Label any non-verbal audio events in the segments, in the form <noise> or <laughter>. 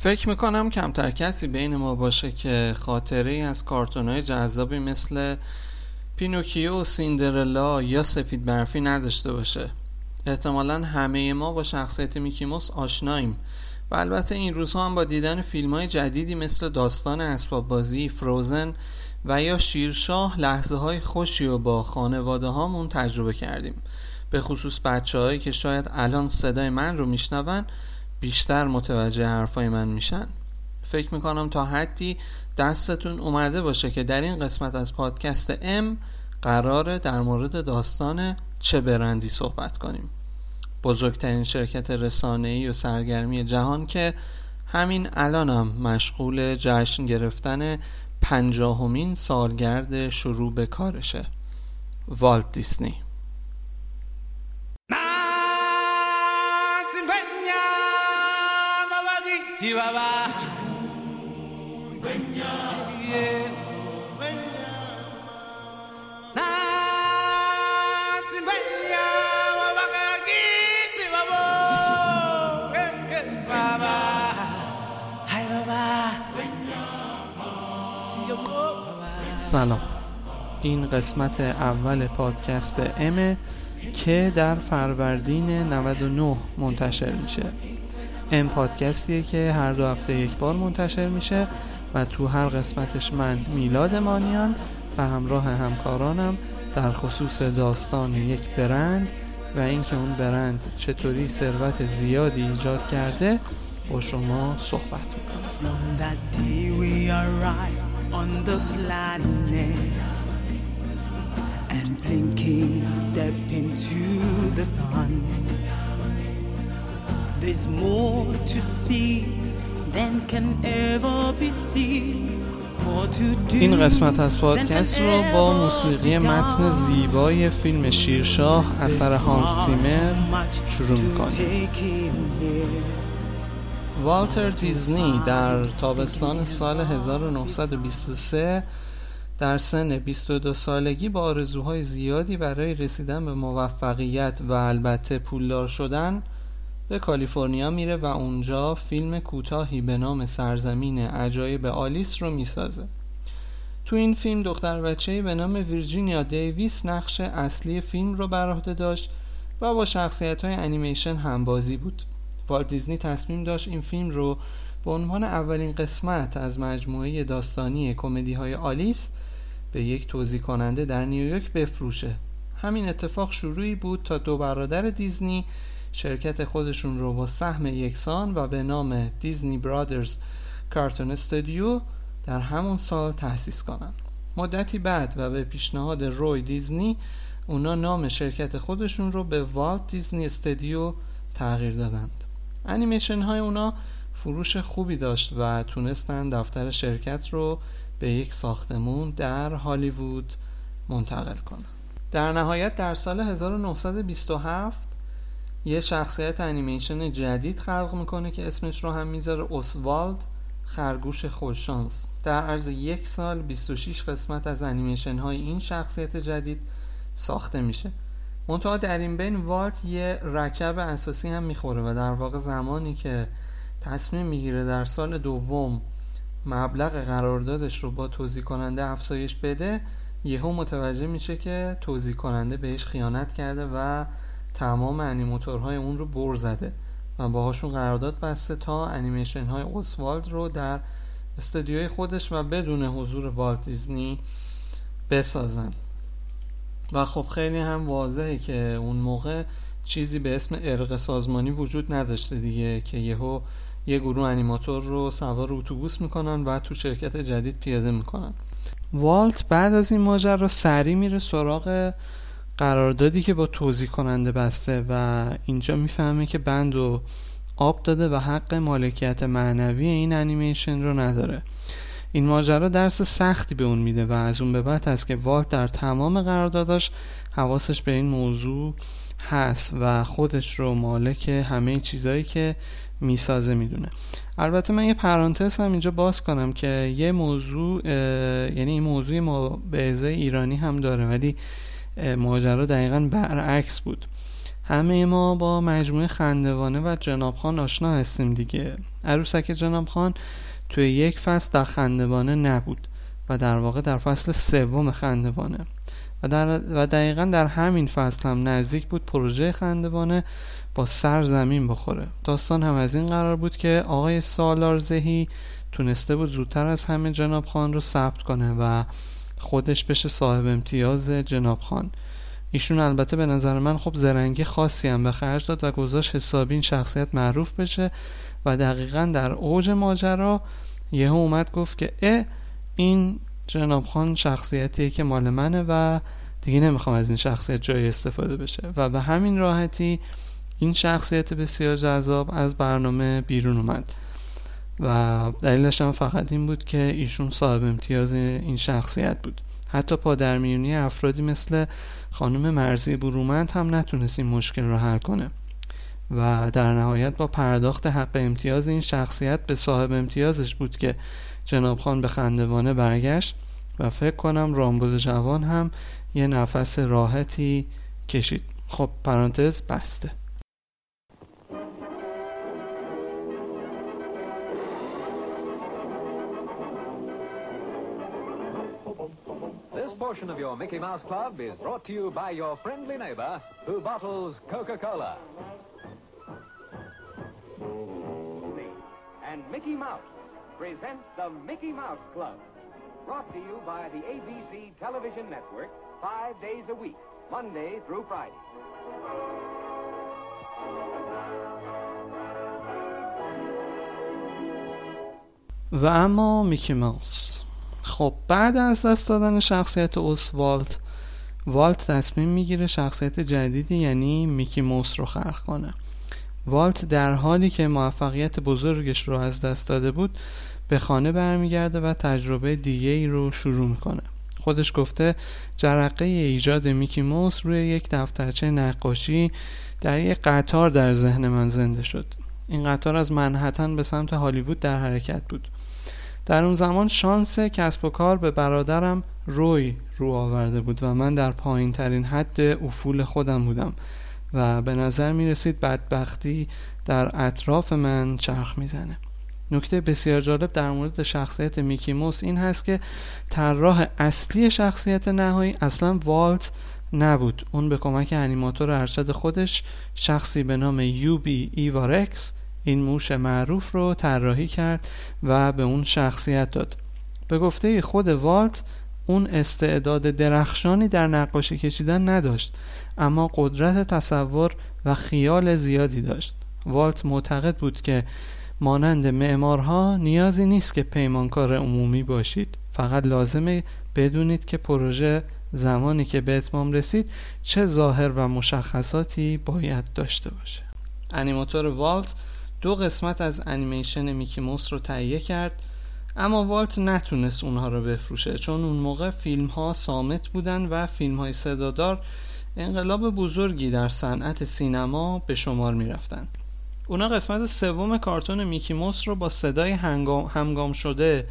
فکر می‌کنم کمتر کسی بین ما باشه که خاطره ای از کارتون جذابی مثل پینوکیو و سیندرلا یا سفید برفی نداشته باشه. احتمالا همه ما با شخصیت میکی موس آشناییم و البته این روزها هم با دیدن فیلم های جدیدی مثل داستان اسباب بازی Frozen و یا شیرشاه لحظه های خوشی و با خانواده هامون تجربه کردیم. به خصوص بچه که شاید الان صدای من رو میشنون بیشتر متوجه حرفای من میشن. فکر می‌کنم تا حدی دستتون اومده باشه که در این قسمت از پادکست ام قراره در مورد داستان چه برندی صحبت کنیم. بزرگترین شرکت رسانه‌ای و سرگرمی جهان که همین الانم مشغول جشن گرفتن پنجاهمین سالگرد شروع به کارشه. والت دیسنی. سلام. این قسمت اول پادکست امه که در فروردین 99 منتشر میشه. ام پادکستیه که هر دو هفته یک بار منتشر میشه و تو هر قسمتش من میلاد مانیان و همراه همکارانم در خصوص داستان یک برند و اینکه اون برند چطوری ثروت زیادی ایجاد کرده با شما صحبت می‌کنم. There's more to see than can ever be seen. این قسمت از پادکست رو با موسیقی متن زیبای فیلم شیرشاه اثر هانس سیمر شروع می‌کنیم. والتر دیزنی در تابستان سال 1923 در سن 22 سالگی با آرزوهای زیادی برای رسیدن به موفقیت و البته پولدار شدن به کالیفرنیا میره و اونجا فیلم کوتاهی به نام سرزمین عجایب آلیس رو می‌سازه. تو این فیلم دختر بچه‌ای به نام ویرجینیا دیویس نقش اصلی فیلم رو بر عهده داشت و با شخصیت های انیمیشن همبازی بود. والت دیزنی تصمیم داشت این فیلم رو به عنوان اولین قسمت از مجموعه داستانی کمدی های آلیس به یک توضیح کننده در نیویورک بفروشه. همین اتفاق شروعی بود تا دو برادر دیزنی شرکت خودشون رو با سهم یکسان و به نام دیزنی برادرز کارتون استودیو در همون سال تأسیس کنند. مدتی بعد و به پیشنهاد روی دیزنی اونا نام شرکت خودشون رو به والت دیزنی استودیو تغییر دادند انیمیشن های اونا فروش خوبی داشت و تونستن دفتر شرکت رو به یک ساختمون در هالیوود منتقل کنن در نهایت در سال 1927 یه شخصیت انیمیشن جدید خلق می‌کنه که اسمش رو هم می‌ذاره اسوالد خرگوش خوششانس. در عرض یک سال 26 قسمت از انیمیشن های این شخصیت جدید ساخته میشه. منتها در این بین والت یه رکب اساسی هم می‌خوره و در واقع زمانی که تصمیم می‌گیره در سال دوم مبلغ قراردادش رو با توضیح کننده افزایش بده یهو متوجه میشه که توضیح کننده بهش خیانت کرده و تمام انیموتورهای اون رو بر زده و باهاشون قرارداد بسته تا انیمیشن های اوسوالد رو در استودیوی خودش و بدون حضور والت دیزنی بسازن. و خب خیلی هم واضحه که اون موقع چیزی به اسم ارق سازمانی وجود نداشته دیگه که یهو یه گروه انیماتور رو سوار اتوبوس می‌کنن و تو شرکت جدید پیاده می‌کنن. والت بعد از این ماجرا سری میره سراغ قراردادی که با توضیح کننده بسته و اینجا می‌فهمه که بند و آب داده و حق مالکیت معنوی این انیمیشن رو نداره. این ماجرا درس سختی به اون میده و از اون به بعد هست که والت در تمام قرارداداش حواسش به این موضوع هست و خودش رو مالک همه چیزایی که می‌سازه می‌دونه. البته من یه پرانتز هم اینجا باز کنم که یه موضوع یعنی این موضوع ما به ایرانی هم داره ولی ماجرا دقیقا برعکس بود. همه ما با مجموعه خندوانه و جناب خان آشنا هستیم دیگه. عروسک جناب خان توی یک فصل در خندوانه نبود و در واقع در فصل سوم خندوانه و, در و دقیقا در همین فصل هم نزدیک بود پروژه خندوانه با سر زمین بخوره. داستان هم از این قرار بود که آقای سالار زهی تونسته بود زودتر از همه جناب خان رو ثبت کنه و خودش بشه صاحب امتیاز جناب خان. ایشون البته به نظر من خب زرنگی خاصی هم به خرج داد و گذاشت حسابی این شخصیت معروف بشه و دقیقا در اوج ماجرا یه اومد گفت که اه این جناب خان شخصیتیه که مال منه و دیگه نمی‌خوام از این شخصیت جای استفاده بشه. و به همین راحتی این شخصیت بسیار جذاب از برنامه بیرون اومد. و دلیلش هم فقط این بود که ایشون صاحب امتیاز این شخصیت بود. حتی پادرمیونی افرادی مثل خانم مرزی برومند هم نتونست این مشکل رو حل کنه و در نهایت با پرداخت حق امتیاز این شخصیت به صاحب امتیازش بود که جناب خان به خندوانه برگشت و فکر کنم رامبد جوان هم یه نفس راحتی کشید. خب پرانتز بسته. portion of your Mickey Mouse Club is brought to you by your friendly neighbor who bottles Coca-Cola. And Mickey Mouse presents the Mickey Mouse Club. Brought to you by the ABC Television Network five days a week, Monday through Friday. و اما میکی ماوس خب بعد از دست دادن شخصیت اوسوالت والت تصمیم می‌گیره شخصیت جدیدی یعنی میکی موس رو خلق کنه. والت در حالی که موفقیت بزرگش رو از دست داده بود به خانه برمیگرده و تجربه دیگه ای رو شروع می‌کنه. خودش گفته جرقه ایجاد میکی موس روی یک دفترچه نقاشی در یک قطار در ذهن من زنده شد. این قطار از منحتن به سمت هالیوود در حرکت بود. در اون زمان شانس کسب و کار به برادرم روی رو آورده بود و من در پایین ترین حد افول خودم بودم و به نظر می رسید بدبختی در اطراف من چرخ می‌زنه نکته بسیار جالب در مورد شخصیت میکی موس این هست که طراح اصلی شخصیت نهایی اصلا والت نبود. اون به کمک انیماتور ارشد خودش شخصی به نام یوبی ایوارکس این موش معروف رو طراحی کرد و به اون شخصیت داد. به گفته خود والت اون استعداد درخشانی در نقاشی کشیدن نداشت اما قدرت تصور و خیال زیادی داشت. والت معتقد بود که مانند معمارها نیازی نیست که پیمانکار عمومی باشید فقط لازمه بدونید که پروژه زمانی که به اتمام رسید چه ظاهر و مشخصاتی باید داشته باشه. انیماتور والت دو قسمت از انیمیشن میکی موس رو تهیه کرد اما والت نتونست اونها رو بفروشه چون اون موقع فیلم ها سامت بودن و فیلم های صدادار انقلاب بزرگی در صنعت سینما به شمار می رفتن. اونا قسمت سوم کارتون میکی موس رو با صدای همگام شده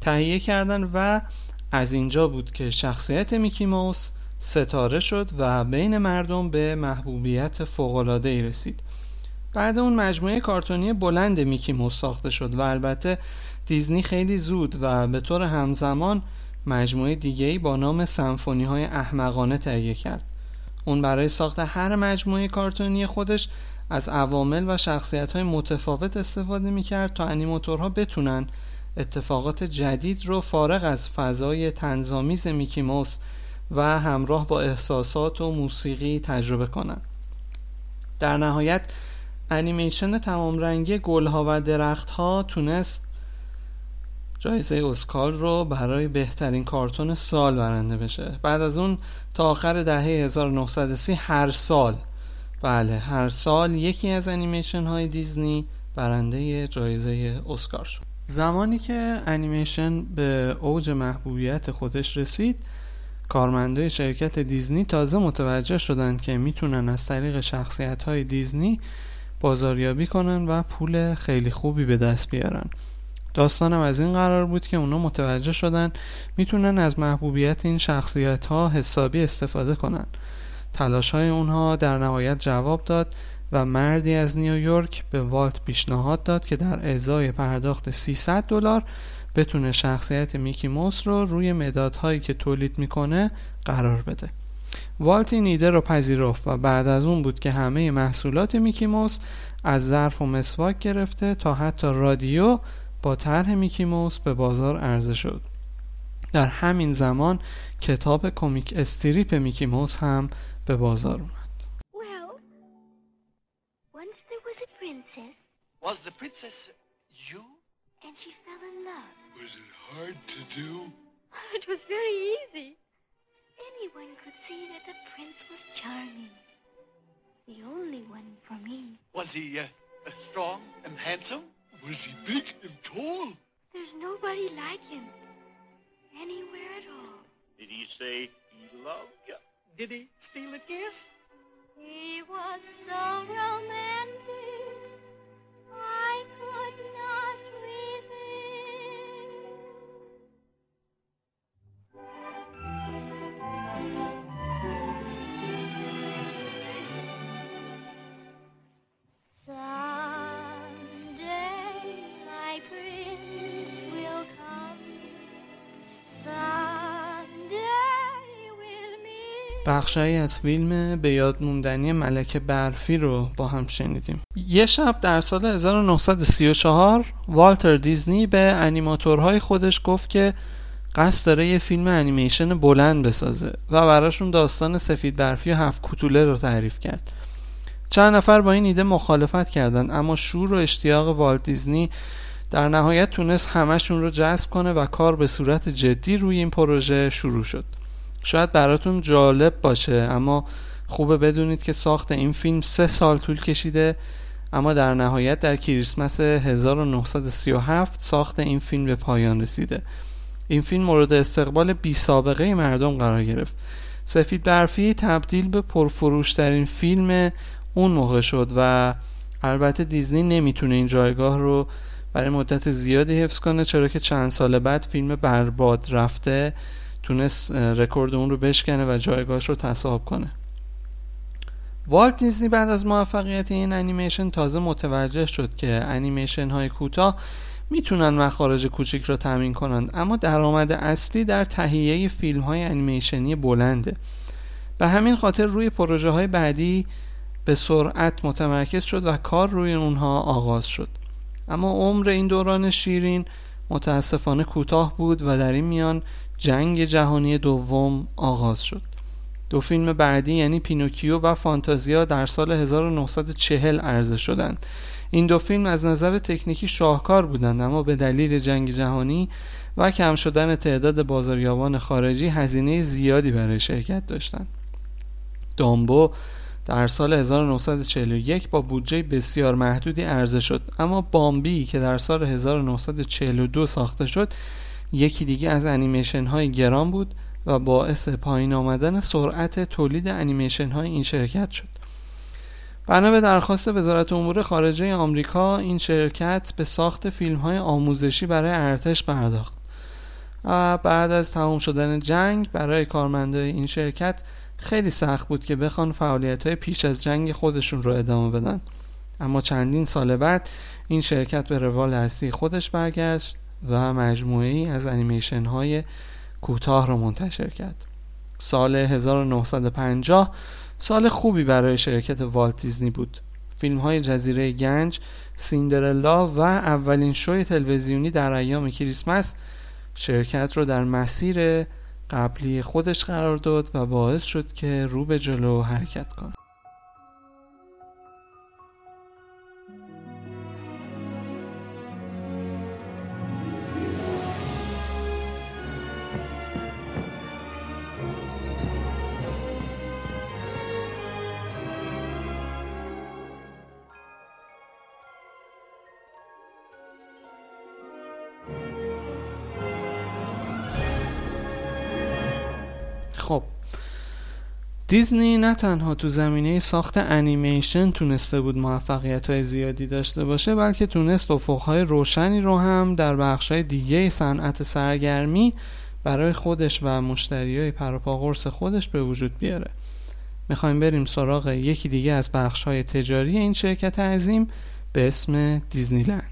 تهیه کردن و از اینجا بود که شخصیت میکی موس ستاره شد و بین مردم به محبوبیت فوق‌العاده ای رسید بعد اون مجموعه کارتونی بلند میکی موس ساخته شد و البته دیزنی خیلی زود و به طور همزمان مجموعه دیگهی با نام سمفونی های احمقانه تهیه کرد اون برای ساخت هر مجموعه کارتونی خودش از عوامل و شخصیت های متفاوت استفاده می‌کرد تا انیماتورها بتونن اتفاقات جدید رو فارغ از فضای تنظامیز میکی موس و همراه با احساسات و موسیقی تجربه کنند. در نهایت انیمیشن تمام رنگی گلها و درختها تونست جایزه اسکار رو برای بهترین کارتون سال برنده بشه. بعد از اون تا آخر دهه 1930 هر سال. بله هر سال یکی از انیمیشن های دیزنی برنده جایزه اسکار شد. زمانی که انیمیشن به اوج محبوبیت خودش رسید کارمندای شرکت دیزنی تازه متوجه شدند که می‌تونن از طریق شخصیت های دیزنی بازاریابی کنن و پول خیلی خوبی به دست بیارن. داستانم از این قرار بود که اونا متوجه شدن می‌تونن از محبوبیت این شخصیت ها حسابی استفاده کنن. تلاش های اونها در نهایت جواب داد و مردی از نیویورک به والت پیشنهاد داد که در ازای پرداخت 300 دلار بتونه شخصیت میکی موس رو روی مدادهایی که تولید می‌کنه قرار بده. والت این ایده رو پذیرفت و بعد از اون بود که همه محصولات میکی موس از ظرف و مسواک گرفته تا حتی رادیو با طرح میکی موس به بازار عرضه شد در همین زمان کتاب کمیک استریپ میکی موس هم به بازار اومد Well, once there was a princess, Was the princess you? and she fell in love. Was it hard to do? <laughs> It was very easy. Anyone could see that the prince was charming. The only one for me. Was he uh, strong and handsome? Was he big and tall? There's nobody like him. Anywhere at all. Did he say he loved you? Did he steal a kiss? He was so romantic. I بخشایی از فیلم به یاد موندنی ملکه برفی رو با هم شنیدیم. یه شب در سال 1934 والتر دیزنی به انیماتورهای خودش گفت که قصد داره یه فیلم انیمیشن بلند بسازه و براشون داستان سفید برفی و هفت کوتوله رو تعریف کرد. چند نفر با این ایده مخالفت کردند اما شور و اشتیاق والت دیزنی در نهایت تونست همشون رو جذب کنه و کار به صورت جدی روی این پروژه شروع شد. شاید براتون جالب باشه اما خوبه بدونید که ساخت این فیلم سه سال طول کشیده اما در نهایت در کریسمس 1937 ساخت این فیلم به پایان رسیده. این فیلم مورد استقبال بی سابقه مردم قرار گرفت. سفید برفی تبدیل به پرفروشترین فیلم اون موقع شد و البته دیزنی نمی‌تونه این جایگاه رو برای مدت زیادی حفظ کنه چرا که چند سال بعد فیلم برباد رفته. تونست رکورد اون رو بشکنه و جایگاهش رو تصاحب کنه. والت دیزنی بعد از موفقیت این انیمیشن تازه متوجه شد که انیمیشن های کوتاه می‌تونن مخارج کوچیک را تامین کنند اما درآمد اصلی در تهیه فیلم های انیمیشنی بلنده. به همین خاطر روی پروژه های بعدی به سرعت متمرکز شد و کار روی اونها آغاز شد. اما عمر این دوران شیرین متاسفانه کوتاه بود و در این میان جنگ جهانی دوم آغاز شد. دو فیلم بعدی یعنی پینوکیو و فانتازیا در سال 1940 عرضه شدند. این دو فیلم از نظر تکنیکی شاهکار بودند اما به دلیل جنگ جهانی و کم شدن تعداد بازاریابان خارجی هزینه زیادی برای شرکت داشتند. دامبو در سال 1941 با بودجه بسیار محدودی عرضه شد اما بامبی که در سال 1942 ساخته شد یکی دیگه از انیمیشن های گران بود و باعث پایین آمدن سرعت تولید انیمیشن های این شرکت شد. بنا به درخواست وزارت امور خارجه آمریکا این شرکت به ساخت فیلم های آموزشی برای ارتش پرداخت. و بعد از تمام شدن جنگ برای کارمندای این شرکت خیلی سخت بود که بخوان فعالیت های پیش از جنگ خودشون رو ادامه بدن. اما چندین سال بعد این شرکت به روال اصلی خودش برگشت. و مجموعه ای از انیمیشن های کوتاه را منتشر کرد. سال 1950 سال خوبی برای شرکت والت دیزنی بود. فیلم های جزیره گنج سیندرلا و اولین شوی تلویزیونی در ایام کریسمس شرکت رو در مسیر قبلی خودش قرار داد و باعث شد که رو به جلو حرکت کنه. دیزنی نه تنها تو زمینه ساخت انیمیشن تونسته بود موفقیت های زیادی داشته باشه بلکه تونست افقهای روشنی رو هم در بخشهای دیگه صنعت سرگرمی برای خودش و مشتری های خودش به وجود بیاره. می‌خوایم بریم سراغ یکی دیگه از بخش های تجاری این شرکت عظیم به اسم دیزنیلند.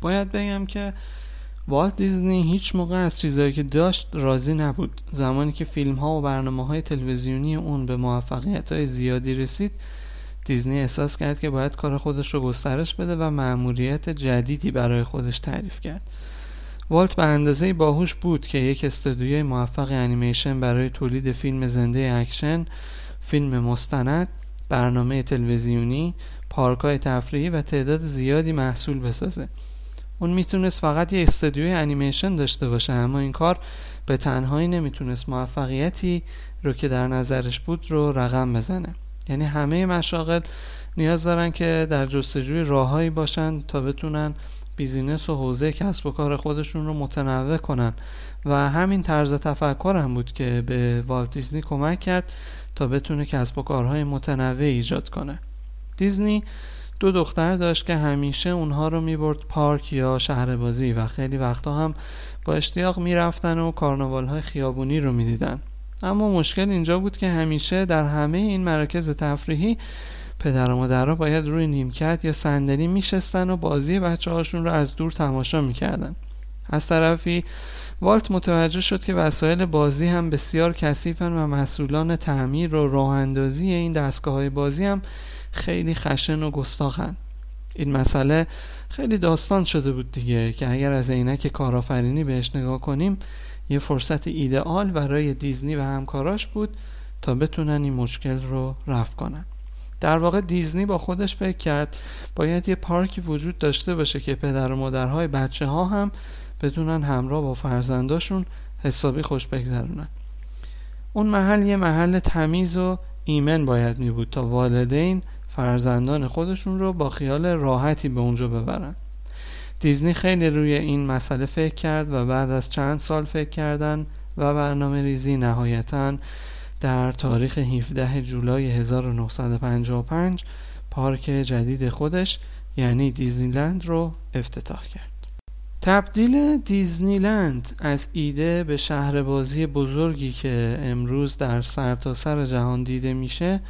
باید بگم که والت دیزنی هیچ موقع از چیزهایی که داشت راضی نبود. زمانی که فیلم ها و برنامه های تلویزیونی اون به موفقیت های زیادی رسید دیزنی احساس کرد که باید کار خودش رو گسترش بده و مأموریت جدیدی برای خودش تعریف کرد. والت به اندازه باهوش بود که یک استودیوی موفق انیمیشن برای تولید فیلم زنده، اکشن فیلم مستند برنامه تلویزیونی پارکای تفریحی و تعداد زیادی محصول بسازه. اون می‌تونست فقط یه استودیوی انیمیشن داشته باشه اما این کار به تنهایی نمی‌تونست موفقیتی رو که در نظرش بود رو رقم بزنه. یعنی همه مشاغل نیاز دارن که در جستجوی راههایی باشن تا بتونن بیزینس و حوزه کسب و کار خودشون رو متنوع کنن. و همین طرز تفکر هم بود که به والت دیزنی کمک کرد تا بتونه کسب و کارهای متنوع ایجاد کنه. دیزنی دو دختر داشت که همیشه اونها رو می‌برد پارک یا شهر بازی و خیلی وقتا هم با اشتیاق می‌رفتن و کارناوال های خیابونی رو می‌دیدن. اما مشکل اینجا بود که همیشه در همه این مراکز تفریحی پدر و مادرها باید روی نیمکت یا صندلی میشستن و بازی بچه هاشون رو از دور تماشا می‌کردن. از طرفی والت متوجه شد که وسایل بازی هم بسیار کثیفن و مسئولان تعمیر و راه اندازی این دستگاه های بازی هم خیلی خشن و گستاخن. این مسئله خیلی داستان شده بود دیگه که اگر از عینک کارآفرینی بهش نگاه کنیم یه فرصت ایدئال برای دیزنی و همکاراش بود تا بتونن این مشکل رو رفع کنن. در واقع دیزنی با خودش فکر کرد باید یه پارکی وجود داشته باشه که پدر و مادرهای بچه ها هم بتونن همراه با فرزنداشون حسابی خوش بگذرونن. اون محل یه محل تمیز و ایمن باید می بود تا والدین فرزندان خودشون رو با خیال راحتی به اونجا ببرن. دیزنی خیلی روی این مسئله فکر کرد و بعد از چند سال فکر کردن و برنامه ریزی نهایتا در تاریخ 17 جولای 1955 پارک جدید خودش یعنی دیزنیلند رو افتتاح کرد. تبدیل دیزنیلند از ایده به شهر بازی بزرگی که امروز در سرتاسر سر جهان دیده میشه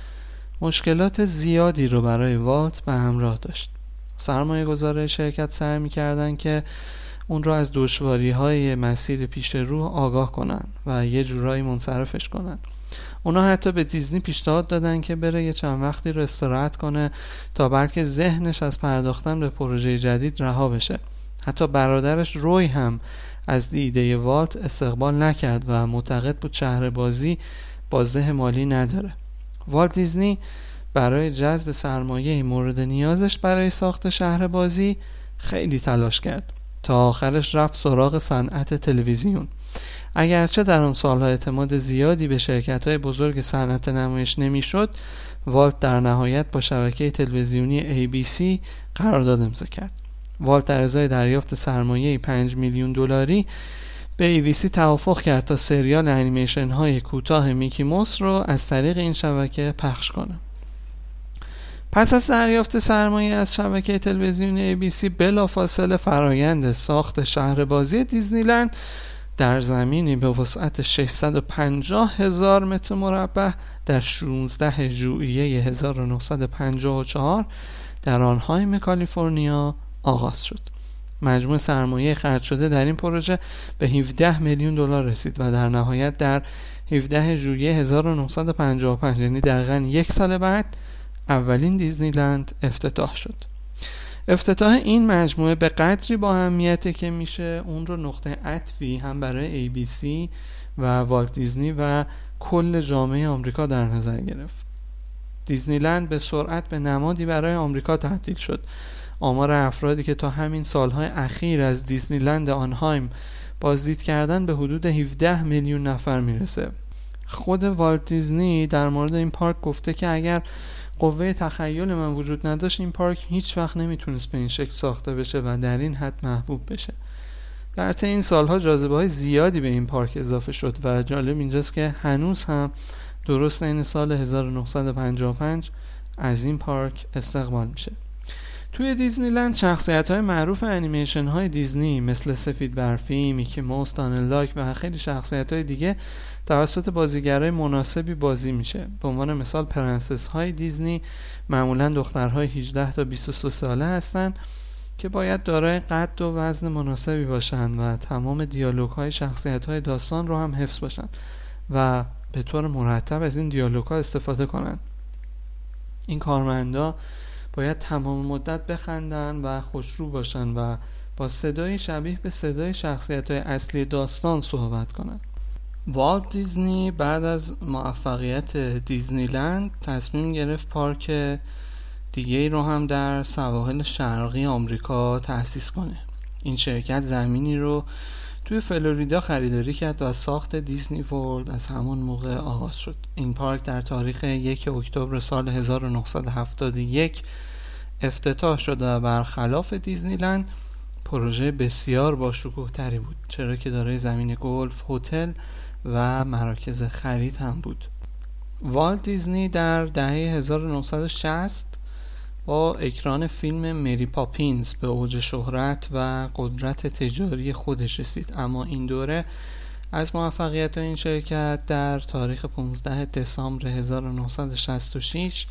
مشکلات زیادی رو برای والت به همراه داشت. سرمایه گذاره شرکت سعی می‌کردن که اون رو از دوشواری های مسیر پیش رو آگاه کنن و یه جورایی منصرفش کنن. اونا حتی به دیزنی پیشنهاد دادن که بره یه چند وقتی رو استراحت کنه تا بلکه ذهنش از پرداختن به پروژه جدید رها بشه. حتی برادرش روی هم از ایده والت استقبال نکرد و معتقد بود شهر بازی بازده مالی نداره. والت دیزنی برای جذب سرمایه مورد نیازش برای ساخت شهر بازی خیلی تلاش کرد. تا آخرش رفت سراغ صنعت تلویزیون. اگرچه در آن سالها اعتماد زیادی به شرکت های بزرگ صنعت نمایش نمی‌شد والت در نهایت با شبکه تلویزیونی ABC قرارداد امضا کرد. والت در ازای دریافت سرمایه 5 میلیون دلاری به ABC توافق کرد تا سریال انیمیشن های کوتاه میکی موس رو از طریق این شبکه پخش کنه پس از دریافت سرمایه از شبکه تلویزیونی ABC بلافاصله فرایند ساخت شهر بازی دیزنیلند در زمینی به وسعت 650 هزار متر مربع در 16 ژوئیه 1954 در آنهایم کالیفرنیا آغاز شد. مجموع سرمایه خرج شده در این پروژه به 17 میلیون دلار رسید و در نهایت در 17 ژوئیه 1955 یعنی دقیقا یک سال بعد اولین دیزنیلند افتتاح شد. افتتاح این مجموعه به قدری با اهمیته که میشه اون رو نقطه عطفی هم برای ABC و والت دیزنی و کل جامعه آمریکا در نظر گرفت. دیزنیلند به سرعت به نمادی برای آمریکا تبدیل شد. آمار افرادی که تا همین سالهای اخیر از دیزنیلند آنهایم بازدید کردن به حدود 17 میلیون نفر می‌رسه. خود والت دیزنی در مورد این پارک گفته که اگر قوه تخیل من وجود نداشت این پارک هیچ وقت نمی‌تونست به این شکل ساخته بشه و در این حد محبوب بشه. در طی این سالها جاذبه های زیادی به این پارک اضافه شد و جالب اینجاست که هنوز هم درست این سال 1955 از این پارک استقبال میشه. توی دیزنیلند شخصیت های معروف انیمیشن های دیزنی مثل سفید برفی، میکی موس، لاک و خیلی شخصیت های دیگه توسط بازیگرای مناسبی بازی میشه. به عنوان مثال پرنسس های دیزنی معمولا دخترهای 18 تا 23 ساله هستند که باید دارای قد و وزن مناسبی باشند و تمام دیالوگ های شخصیت های داستان رو هم حفظ باشند و به طور مرتب از این دیالوگ ها استفاده کنند این کارمندا باید تمام مدت بخندن و خوشرو باشن و با صدای شبیه به صدای شخصیت های اصلی داستان صحبت کنند والت دیزنی بعد از موفقیت دیزنیلند تصمیم گرفت پارک دیگه رو هم در سواحل شرقی آمریکا تأسیس کنه. این شرکت زمینی رو توی فلوریدا خریداری کرد و ساخت دیزنی ورلد از همون موقع آغاز شد. این پارک در تاریخ یک اکتبر سال 1971 افتتاح شد و برخلاف دیزنیلند پروژه بسیار با شکوه تری بود چرا که دارای زمین گلف هتل و مراکز خرید هم بود. والت دیزنی در دهه 1960 با اکران فیلم مری پاپینز به اوج شهرت و قدرت تجاری خودش رسید. اما این دوره از موفقیت این شرکت در تاریخ 15 دسامبر 1966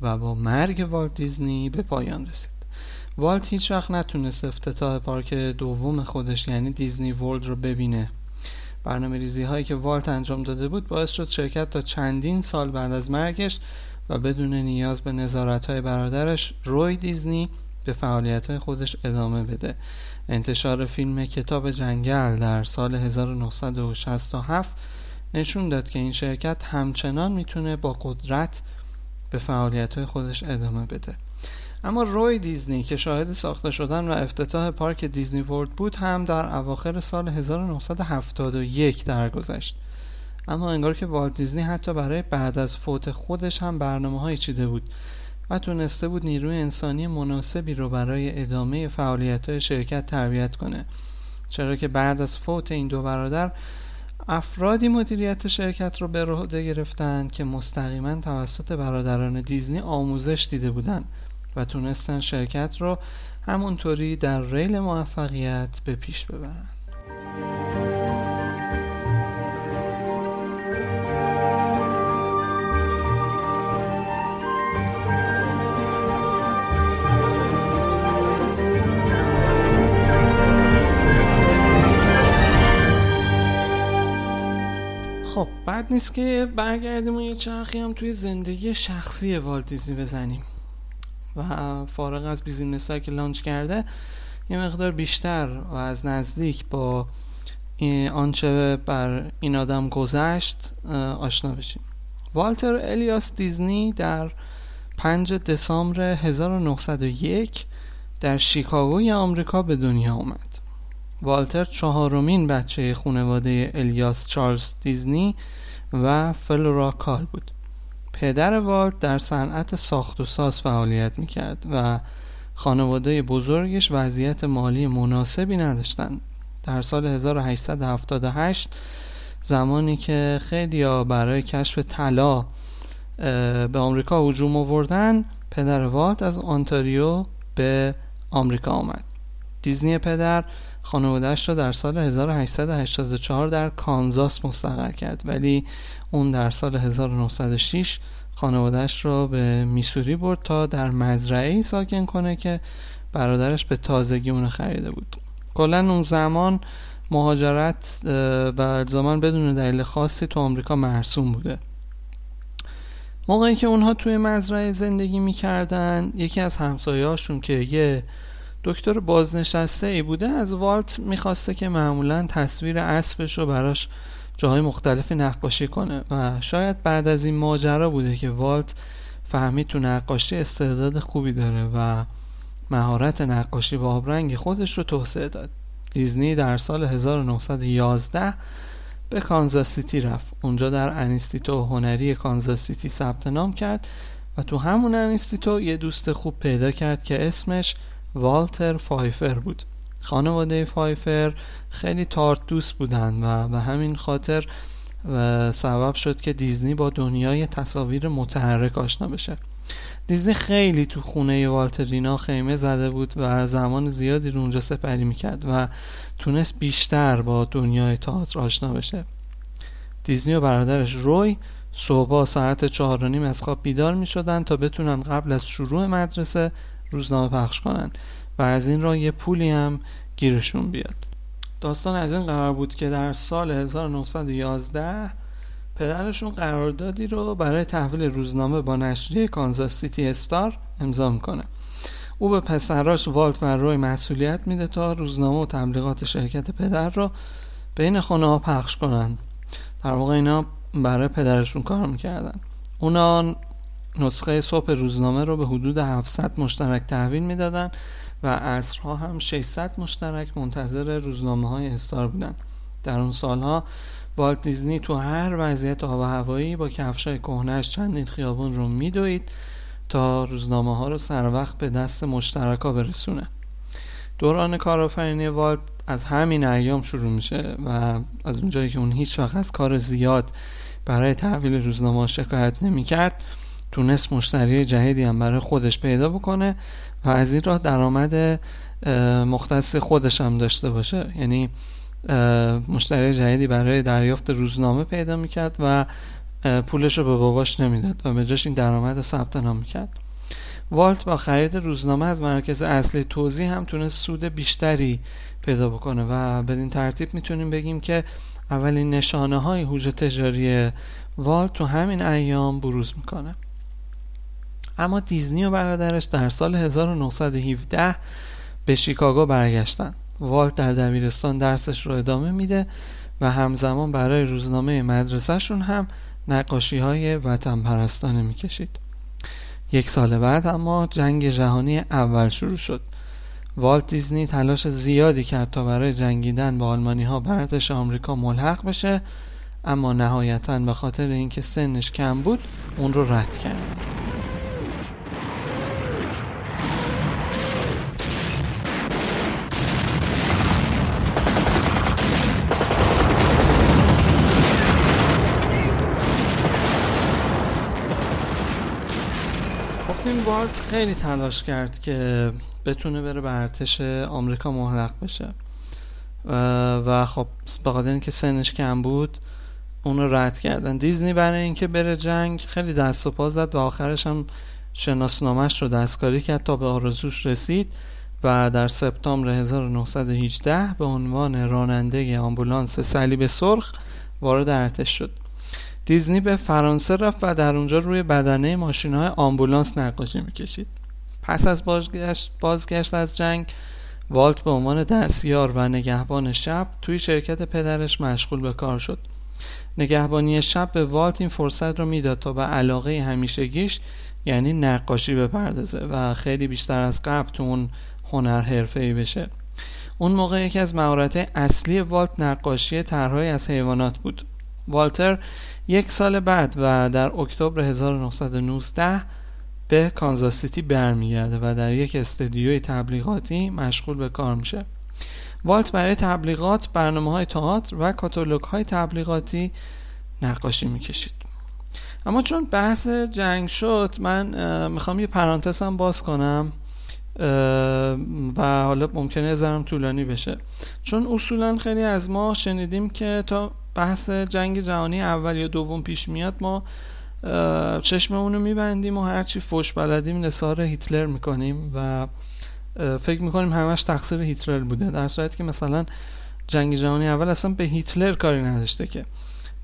و با مرگ والت دیزنی به پایان رسید. والت هیچ وقت نتونست افتتاح پارک دوم خودش یعنی دیزنی ورلد رو ببینه. برنامه ریزی هایی که والت انجام داده بود باعث شد شرکت تا چندین سال بعد از مرگش و بدون نیاز به نظارت های برادرش روی دیزنی به فعالیت های خودش ادامه بده. انتشار فیلم کتاب جنگل در سال 1967 نشون داد که این شرکت همچنان می‌تونه با قدرت به فعالیت های خودش ادامه بده. اما روی دیزنی که شاهد ساخته شدن و افتتاح پارک دیزنی ورد بود هم در اواخر سال 1971 درگذشت. اما انگار که والت دیزنی حتی برای بعد از فوت خودش هم برنامه های چیده بود و تونسته بود نیروی انسانی مناسبی رو برای ادامه فعالیت های شرکت تربیت کنه. چرا که بعد از فوت این دو برادر افرادی مدیریت شرکت رو به عهده گرفتن که مستقیما توسط برادران دیزنی آموزش دیده بودند و تونستن شرکت رو همونطوری در ریل موفقیت به پیش ببرن. خب بد نیست که برگردیم و یه چرخی هم توی زندگی شخصی والت دیزنی بزنیم. و فارغ از business ی که launch کرده یه مقدار بیشتر و از نزدیک با آنچه بر این آدم گذشت آشنا بشیم. والتر الیاس دیزنی در 5 دسامبر 1901 در شیکاگوی آمریکا به دنیا آمد والتر چهارمین بچه خانواده الیاس چارلز دیزنی و فلورا کار بود. پدر والت در صنعت ساخت و ساز فعالیت می‌کرد و خانواده بزرگش وضعیت مالی مناسبی نداشتند. در سال 1878 زمانی که خیلی برای کشف طلا به آمریکا هجوم آوردن پدر والت از آنتاریو به آمریکا آمد. دیزنی پدر خانوادهش را در سال 1884 در کانزاس مستقر کرد. ولی اون در سال 1906 خانوادهش را به میسوری برد تا در مزرعه ای ساکن کنه که برادرش به تازگی اون خریده بود. کلا اون زمان مهاجرت و الزاما بدون دلیل خاصی تو آمریکا مرسوم بوده. موقعی که اونها توی مزرعه زندگی می‌کردن یکی از همسایهاشون که یه دکتر بازنشسته ای بوده از والت می‌خواسته که معمولا تصویر اسبش رو براش جاهای مختلفی نقاشی کنه و شاید بعد از این ماجرا بوده که والت فهمید تو نقاشی استعداد خوبی داره و مهارت نقاشی با آبرنگ خودش رو توسعه داد. دیزنی در سال 1911 به کانزاس سیتی رفت. اونجا در انستیتو هنری کانزاس سیتی ثبت نام کرد و تو همون انستیتو یه دوست خوب پیدا کرد که اسمش والتر فایفر بود. خانواده فایفر خیلی تئاتر دوست بودن و به همین خاطر سبب شد که دیزنی با دنیای تصاویر متحرک آشنا بشه. دیزنی خیلی تو خونه والتر اینا خیمه زده بود و زمان زیادی رو اونجا سپری می‌کرد و تونست بیشتر با دنیای تئاتر آشنا بشه. دیزنی و برادرش روی صبح ساعت چهار و نیم از خواب بیدار می شدن تا بتونن قبل از شروع مدرسه روزنامه پخش کنن و از این راه یه پولی هم گیرشون بیاد. داستان از این قرار بود که در سال 1911 پدرشون قراردادی رو برای تحویل روزنامه با نشریه کانزاس سیتی استار امضا می‌کنه. او به پسراش والت و روی مسئولیت میده تا روزنامه و تبلیغات شرکت پدر رو بین خانه ها پخش کنن. در واقع اینا برای پدرشون کار می‌کردن. اونا نسخه صبح روزنامه رو به حدود 700 مشترک تحویل می‌دادن و عصرها هم 600 مشترک منتظر روزنامه های استار بودن. در اون سالها والت دیزنی تو هر وضعیت آب و هوایی با کفشای کهنش چندین خیابون رو میدوید تا روزنامه ها رو سر وقت به دست مشترکا برسونه. دوران کارآفرینی والت از همین ایام شروع میشه و از اونجایی که اون هیچ وقت از کار زیاد برای تحویل روزنامه شکایت نمی‌کرد تونست مشتری جدیدی هم برای خودش پیدا بکنه و از این راه درآمد مختص خودش هم داشته باشه. یعنی مشتری جدیدی برای دریافت روزنامه پیدا می‌کرد و پولش رو به باباش نمی‌داد و به جاش این درآمد رو ثبت نام می‌کرد والت با خرید روزنامه از مرکز اصلی توضیح هم تونست سود بیشتری پیدا بکنه و بدین ترتیب می‌تونیم بگیم که اولین نشانه های هوش تجاری والت تو همین ایام بروز می‌کنه. اما دیزنی و برادرش در سال 1917 به شیکاگو برگشتن. والت در دبیرستان درسش رو ادامه میده و همزمان برای روزنامه مدرسهشون هم نقاشی های وطن پرستانه می‌کشید. یک سال بعد اما جنگ جهانی اول شروع شد. والت دیزنی تلاش زیادی کرد تا برای جنگیدن با آلمانی ها ارتش آمریکا ملحق بشه اما نهایتا به خاطر اینکه سنش کم بود اون رو رد کرد. والت خیلی تلاش کرد که بتونه بره به ارتش آمریکا محلق بشه. و خب به خاطر اینکه سنش کم بود اون رد کردن. دیزنی برای اینکه بره جنگ خیلی دست و پا زد و آخرش هم شناسنامش رو دستکاری کرد تا به آرزوش رسید و در سپتامبر 1918 به عنوان راننده آمبولانس صلیب سرخ وارد ارتش شد. دیزنی به فرانسه رفت و در اونجا روی بدنه ماشین های آمبولانس نقاشی می‌کشید. پس از بازگشت, بازگشت از جنگ والت به عنوان دستیار و نگهبان شب توی شرکت پدرش مشغول به کار شد. نگهبانی شب به والت این فرصت رو می‌داد تا به علاقه همیشگیش یعنی نقاشی بپردازه و خیلی بیشتر از قبل تو اون هنر حرفه‌ای بشه. اون موقع یکی از مهارت اصلی والت نقاشی طرحهایی از حیوانات بود. والتر یک سال بعد و در اکتبر 1919 به کانزاس سیتی برمیگرده و در یک استدیوی تبلیغاتی مشغول به کار میشه. والت برای تبلیغات برنامه های تئاتر و کاتالوگ های تبلیغاتی نقاشی می‌کشید. اما چون بحث جنگ شد من می‌خوام یه پرانتز هم باز کنم و حالا ممکنه زرم طولانی بشه. چون اصولا خیلی از ما شنیدیم که تا بحث جنگ جهانی اول یا دوم پیش میاد ما چشممون رو میبندیم و هرچی فوش بلدیم نثار هیتلر می‌کنیم و فکر می‌کنیم همش تقصیر هیتلر بوده. در صورتی که مثلا جنگ جهانی اول اصلا به هیتلر کاری نداشته که.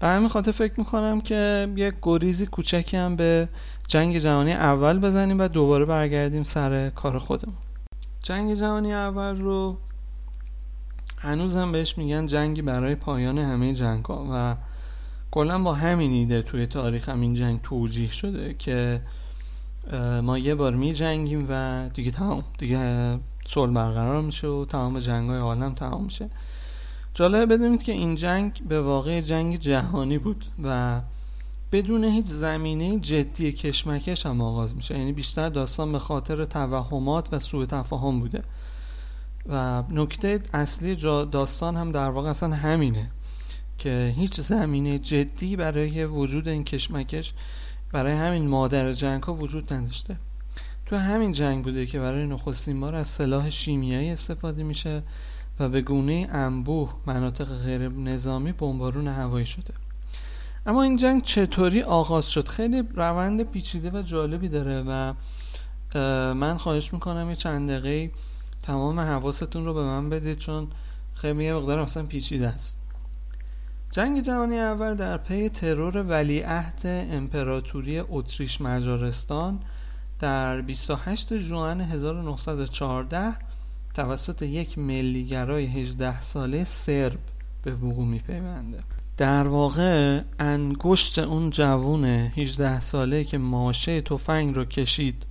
به همین خاطر فکر می‌کنم که یک گریزی کوچکی هم به جنگ جهانی اول بزنیم و دوباره برگردیم سر کار خودمون. جنگ جهانی اول رو هنوز هم بهش میگن جنگی برای پایان همه جنگ ها و کلا با همین ایده توی تاریخ همین جنگ توجیه شده که ما یه بار می جنگیم و دیگه تمام دیگه صلح برقرار میشه و تمام جنگ های عالم تمام میشه. جالبه بدونید که این جنگ به واقع جنگ جهانی بود و بدون هیچ زمینه جدی کشمکش هم آغاز میشه. یعنی بیشتر داستان به خاطر توهمات و سوء تفاهم بوده. و نکته اصلی داستان هم در واقع اصلا همینه که هیچ زمینه جدی برای وجود این کشمکش برای همین مادر جنگ ها وجود نداشته. تو همین جنگ بوده که برای نخستین بار از سلاح شیمیایی استفاده میشه و به گونه انبوه مناطق غیر نظامی بمبارون هوایی شده. اما این جنگ چطوری آغاز شد؟ خیلی روند پیچیده و جالبی داره و من خواهش می‌کنم یه چند دقیقه تمام حواستون رو به من بدید چون خیلی یه مقدار اصلا پیچیده است. جنگ جهانی اول در پی ترور ولیعهد امپراتوری اتریش مجارستان در 28 ژوئن 1914 توسط یک ملیگرای 18 ساله سرب به وقوع میپیونده. در واقع انگشت اون جوون 18 ساله که ماشه تفنگ رو کشید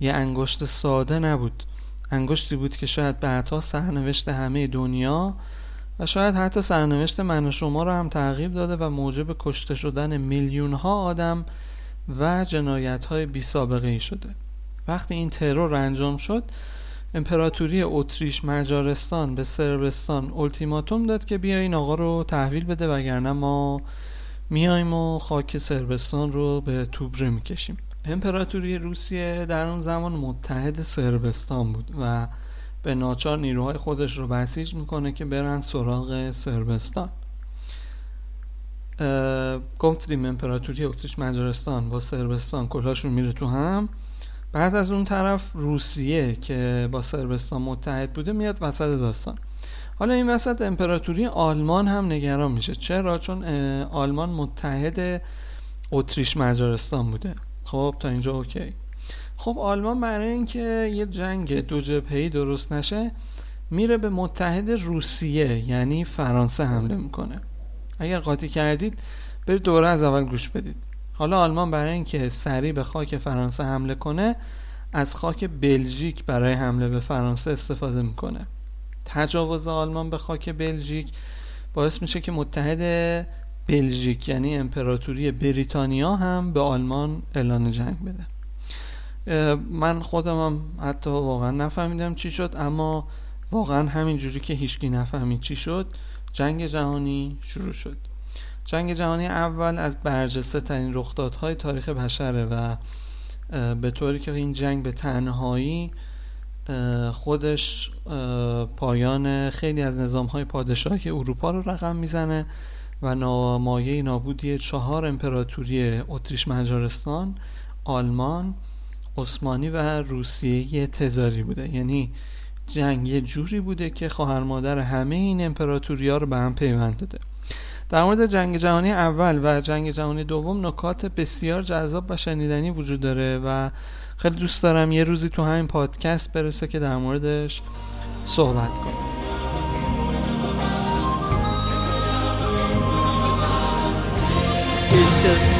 یه انگشت ساده نبود. انگشتی بود که شاید بعدها سرنوشت همه دنیا و شاید حتی سرنوشت من و شما رو هم تغییر داده و موجب کشته شدن میلیون ها آدم و جنایت های بی سابقه ای شده. وقتی این ترور انجام شد امپراتوری اتریش مجارستان به سربستان التیماتوم داد که بیا این آقا رو تحویل بده وگرنه ما میایم و خاک سربستان رو به توبره می‌کشیم. امپراتوری روسیه در اون زمان متحد سربستان بود و به ناچار نیروهای خودش رو بسیج می‌کنه که برن سراغ سربستان گفتیم امپراتوری اتریش مجارستان با سربستان کلاشون میره تو هم. بعد از اون طرف روسیه که با سربستان متحد بوده میاد وسط داستان. حالا این وسط امپراتوری آلمان هم نگران میشه. چرا؟ چون آلمان متحد اتریش مجارستان بوده. خب تا اینجا اوکی. خب آلمان برای اینکه یه جنگ دو جبهه‌ای درست نشه میره به متحد روسیه یعنی فرانسه حمله می‌کنه. اگر قاطی کردید برید دوره از اول گوش بدید. حالا آلمان برای اینکه سریع به خاک فرانسه حمله کنه از خاک بلژیک برای حمله به فرانسه استفاده می‌کنه. تجاوز آلمان به خاک بلژیک باعث میشه که متحد بلژیک یعنی امپراتوری بریتانیا هم به آلمان اعلان جنگ بده. من خودم هم حتی واقعا نفهمیدم چی شد اما واقعا همین جوری که هیچکی نفهمید چی شد جنگ جهانی شروع شد. جنگ جهانی اول از برجسته ترین رخدادهای تاریخ بشره و به طوری که این جنگ به تنهایی خودش پایان خیلی از نظام های پادشاهی اروپا رو رقم می‌زنه. و نامایه نابودی چهار امپراتوری اتریش مجارستان آلمان عثمانی و روسیه تزاری بوده. یعنی جنگ یه جوری بوده که خواهر مادر همه این امپراتوری ها رو به هم پیوند داده. در مورد جنگ جهانی اول و جنگ جهانی دوم نکات بسیار جذاب و شنیدنی وجود داره و خیلی دوست دارم یه روزی تو همین پادکست برسه که در موردش صحبت کنم خب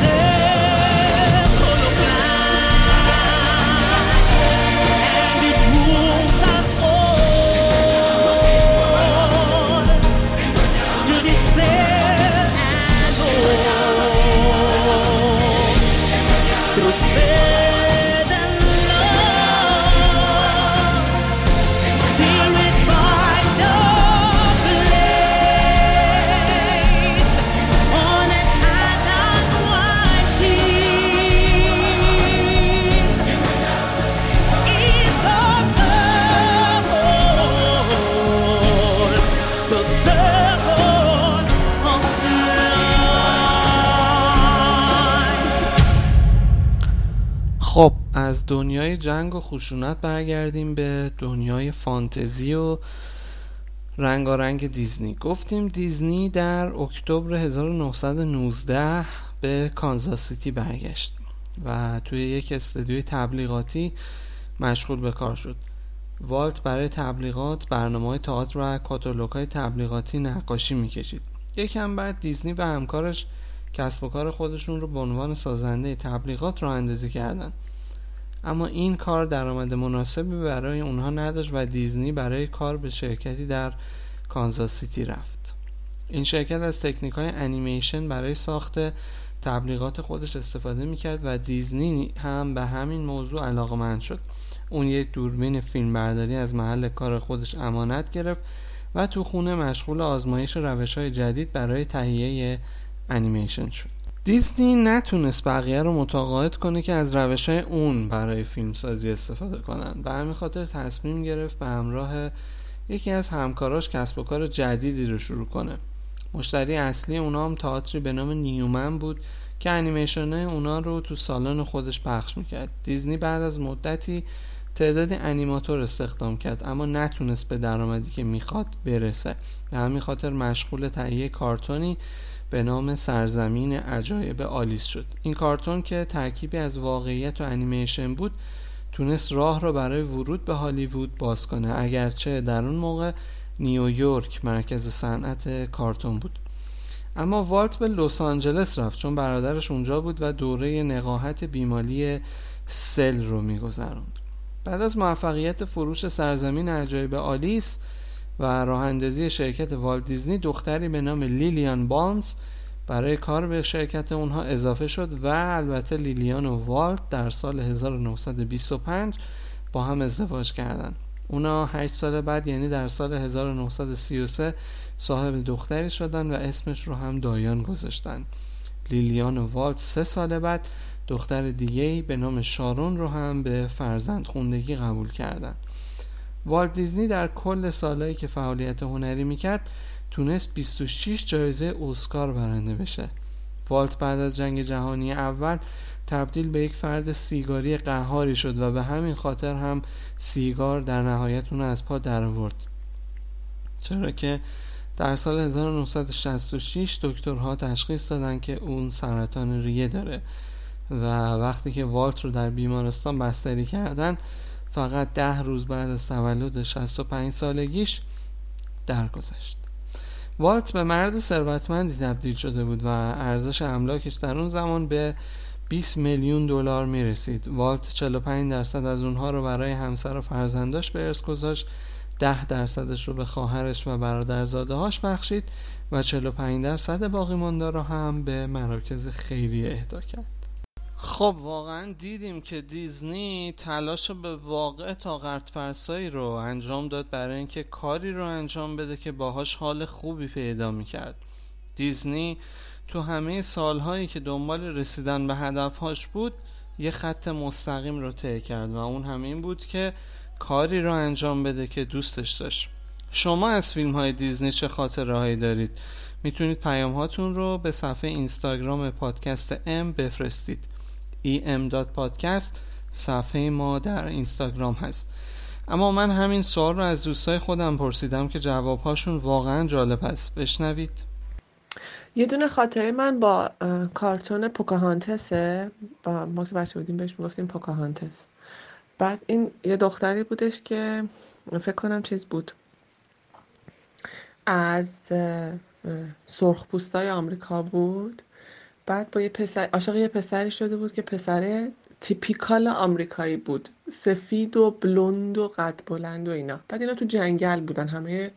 از دنیای جنگ و خشونت برگردیم به دنیای فانتزی و رنگارنگ دیزنی. گفتیم دیزنی در اکتبر 1919 به کانزاس سیتی برگشت و توی یک استودیوی تبلیغاتی مشغول به کار شد. والت برای تبلیغات برنامه های تئاتر و کاتالوگ های تبلیغاتی نقاشی می‌کشید. یکم بعد دیزنی و همکارش کسب و کار خودشون رو به عنوان سازنده تبلیغات راه اندازی کردن. اما این کار درآمد مناسبی برای اونها نداشت و دیزنی برای کار به شرکتی در کانزاس سیتی رفت. این شرکت از تکنیک های انیمیشن برای ساخت تبلیغات خودش استفاده می‌کرد و دیزنی هم به همین موضوع علاقمند شد. اون یک دوربین فیلم برداری از محل کار خودش امانت گرفت و تو خونه مشغول آزمایش روش های جدید برای تهیه انیمیشن شد. دیزنی نتونست بقیه رو متقاعد کنه که از روش اون برای فیلمسازی استفاده کنن. به همین خاطر تصمیم گرفت به همراه یکی از همکاراش کسب و کار جدیدی رو شروع کنه. مشتری اصلی اونا هم تئاتری به نام نیومن بود که انیمیشن اونا رو تو سالن خودش پخش می‌کرد. دیزنی بعد از مدتی تعدادی انیماتور استخدام کرد اما نتونست به درآمدی که می‌خواد برسه. به همین خاطر مشغول تهیه کارتونی به نام سرزمین عجایب آلیس شد. این کارتون که ترکیبی از واقعیت و انیمیشن بود تونست راه را برای ورود به هالیوود باز کنه. اگرچه در اون موقع نیویورک مرکز صنعت کارتون بود. اما والت به لس آنجلس رفت چون برادرش اونجا بود و دوره نقاهت بیمالی سل رو میگذروند. بعد از موفقیت فروش سرزمین عجایب آلیس و راه اندازی شرکت والت دیزنی دختری به نام لیلیان بانز برای کار به شرکت اونها اضافه شد و البته لیلیان و والت در سال 1925 با هم ازدواج کردند. اونا 8 سال بعد یعنی در سال 1933 صاحب دختری شدن و اسمش رو هم دایان گذاشتن لیلیان و والت سه سال بعد دختر دیگه به نام شارون رو هم به فرزند خوندگی قبول کردن والت دیزنی در کل سالهایی که فعالیت هنری می‌کرد تونست 26 جایزه اسکار برنده بشه. والت بعد از جنگ جهانی اول تبدیل به یک فرد سیگاری قهاری شد و به همین خاطر هم سیگار در نهایت اون از پا در آورد. چرا که در سال 1966 دکترها تشخیص دادن که اون سرطان ریه داره و وقتی که والت رو در بیمارستان بستری کردن فقط ده روز بعد از تولد 65 سالگیش درگذشت. والت به مرد ثروتمندی تبدیل شده بود و ارزش املاکش در اون زمان به 20 میلیون دلار می رسید والت 45 درصد از اونها رو برای همسر و فرزنداش به ارث گذاشت 10 درصدش رو به خواهرش و برادرزاده هاش بخشید و 45 درصد باقی مانده رو هم به مراکز خیریه اهدا کرد. خب واقعا دیدیم که دیزنی تلاش به واقع طاقت فرسایی رو انجام داد برای اینکه کاری رو انجام بده که باهاش حال خوبی پیدا می‌کرد. دیزنی تو همه سالهایی که دنبال رسیدن به هدفهاش بود یه خط مستقیم رو طی کرد و اون همین بود که کاری رو انجام بده که دوستش داشت. شما از فیلم های دیزنی چه خاطره دارید؟ می‌تونید پیام هاتون رو به صفحه اینستاگرام پادکست ام بفرستید. em.podcast صفحه ما در اینستاگرام هست. اما من همین سوال رو از دوستای خودم پرسیدم که جوابهاشون واقعا جالب هست بشنوید. یه دونه خاطره من با کارتون پوکاهانتسه. با ما که بچه بودیم بهش می‌گفتیم پوکاهانتس. بعد این یه دختری بودش که فکر کنم چیز بود. از سرخپوستای آمریکا بود. بعد با یه پسر عاشق یه پسری شده بود که پسر تیپیکال آمریکایی بود. سفید و بلوند و قد بلند و اینا. بعد اینا تو جنگل بودن. همه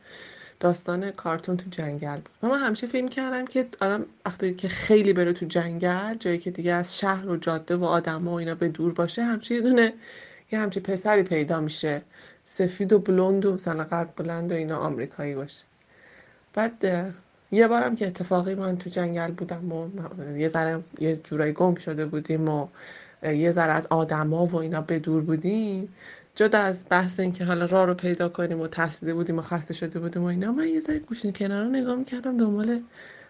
داستان کارتون تو جنگل بود. و من همیشه فکر کردم که آدم وقتی که خیلی بره تو جنگل جایی که دیگه از شهر و جاده و آدم و اینا به دور باشه همچی دونه یه همچی پسری پیدا میشه. سفید و بلوند و مثلا قد بلند و اینا آمریکایی باشه. بعد یه بارم که اتفاقی من تو جنگل بودم و یه ذره یه جورایی گم شده بودیم و یه ذره از آدما و اینا به دور بودیم. جدا از بحث این که حالا راه رو پیدا کنیم و ترسیده بودیم و خسته شده بودیم و اینا من یه ذره گوشین کنارا نگاه می‌کردم دنبال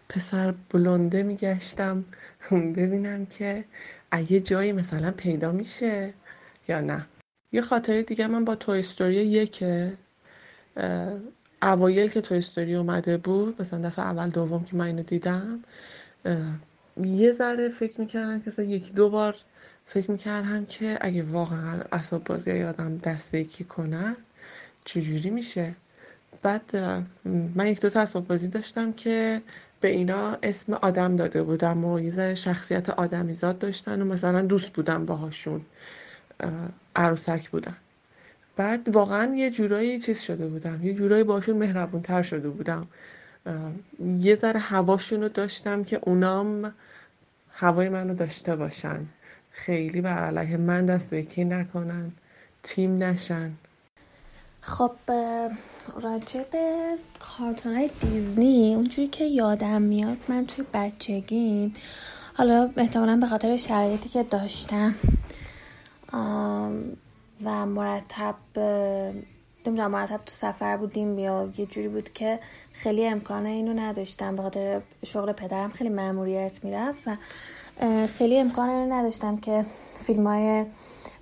پسر بلونده میگشتم. <laughs> ببینم که یه جایی مثلا پیدا میشه یا نه. یه خاطره دیگه من با توی استوری یکه. اوایل که توی استوری اومده بود مثلا دفعه اول دوم که من اینو دیدم یه ذره فکر می‌کردم که یکی دو بار فکر می‌کردم که اگه واقعا اصاب بازی آدم دست به یکی کنن چجوری میشه؟ بعد من یک دو تا اسباب بازی داشتم که به اینا اسم آدم داده بودم و یه ذره شخصیت آدمیزاد داشتن و مثلا دوست بودم باهاشون عروسک بودن بعد واقعا یه جورایی چیز شده بودم. یه جورایی باشون مهربون تر شده بودم. یه ذره هواشون رو داشتم که اونام هوای منو داشته باشن. خیلی بر علیه من دست به یکی نکنن. تیم نشن. خب راجع به کارتون های دیزنی اونجوری که یادم میاد من توی بچگیم حالا احتمالا به خاطر شرایطی که داشتم و مرتب نمی‌دونم مرتب تو سفر بودیم یا یه جوری بود که خیلی امکانه اینو نداشتم به خاطر شغل پدرم خیلی مأموریت می‌رفت و خیلی امکان اینو نداشتم که فیلم های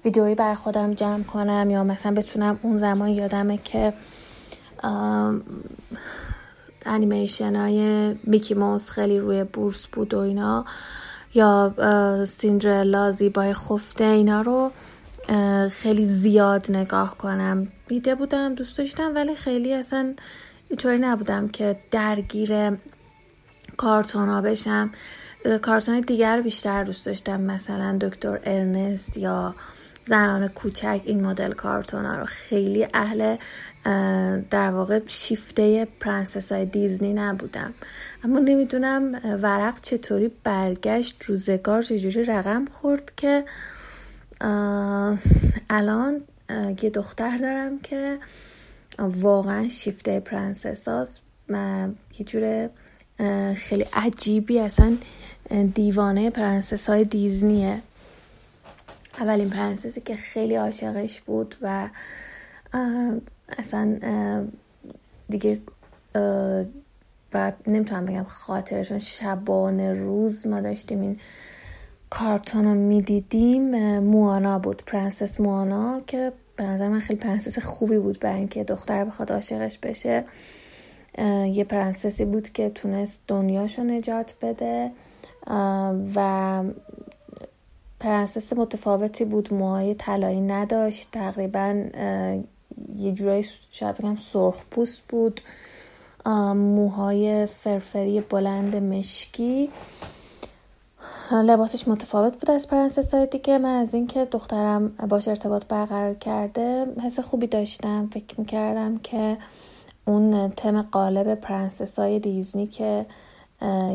ویدیویی بر خودم جمع کنم یا مثلا بتونم اون زمان یادمه که انیمیشن های میکی موس خیلی روی بورس بود و اینا یا سیندرلا زیبای خفته اینا رو خیلی زیاد نگاه کنم. میده بودم دوست داشتم ولی خیلی اصلا اینطوری نبودم که درگیر کارتونا بشم. کارتونای دیگه رو بیشتر دوست داشتم مثلا دکتر ارنست یا زنان کوچک این مدل کارتون ها رو. خیلی اهل در واقع شیفته پرنسس های دیزنی نبودم. اما نمی‌دونم ورق چطوری برگشت روزگار چجوری رقم خورد که الان یه دختر دارم که واقعا شیفته پرنسس هاست یه جور خیلی عجیبی اصلا دیوانه پرنسس های دیزنیه. اولین پرنسسی که خیلی عاشقش بود و اصلا دیگه و نمی‌تونم بگم خاطرشون شبانه روز ما داشتیم این کارتون رو می‌دیدیم موانا بود پرنسس موانا که به نظر من خیلی پرنسس خوبی بود برای اینکه دختر بخواد عاشقش بشه. یه پرنسسی بود که تونست دنیاشو نجات بده و پرنسس متفاوتی بود موهای طلایی نداشت تقریبا یه جورایی شاید بگم سرخ پوست بود موهای فرفری بلند مشکی. لباسش متفاوت بود از پرنسس های دیگه. من از اینکه دخترم باهاش ارتباط برقرار کرده حس خوبی داشتم. فکر می‌کردم که اون تم قالب پرنسس های دیزنی که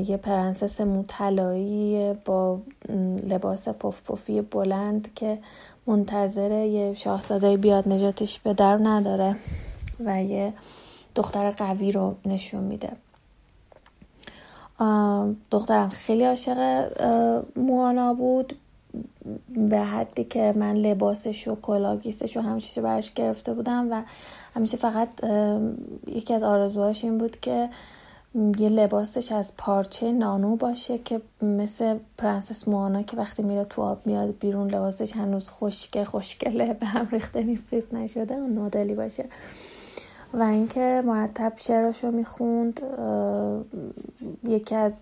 یه پرنسس موطلایی با لباس پف پفی بلند که منتظره یه شاهزاده بیاد نجاتش بده رو نداره و یه دختر قوی رو نشون میده. دخترم خیلی عاشق موانا بود. به حدی که من لباسش و کلاه‌گیسش و همه چی براش گرفته بودم و همیشه فقط یکی از آرزوهاش این بود که یه لباسش از پارچه نانو باشه که مثل پرنسس موانا که وقتی میره تو آب میاد بیرون لباسش هنوز خشکه خوشگله به هم ریخته نیست نشده اون مدلی باشه. و اینکه مرتب شعراشو می‌خوند یکی از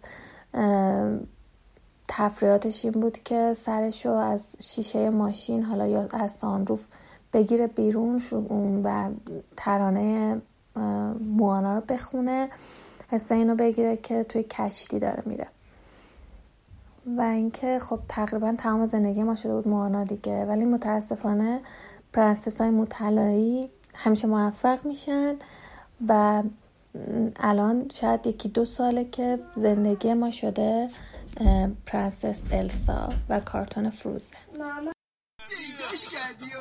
تفریاتش این بود که سرشو از شیشه ماشین حالا یا از سانروف بگیره بیرون و ترانه موانا رو بخونه حس اینو بگیره که توی کشتی داره میره. و اینکه خب تقریبا تمام زندگی ما شده بود موانا دیگه. ولی متاسفانه پرنسس های موطلایی همیشه موفق میشن و الان شاید یکی دو ساله که زندگی ما شده پرنسس السا و کارتون Frozen ه. پیداش کردی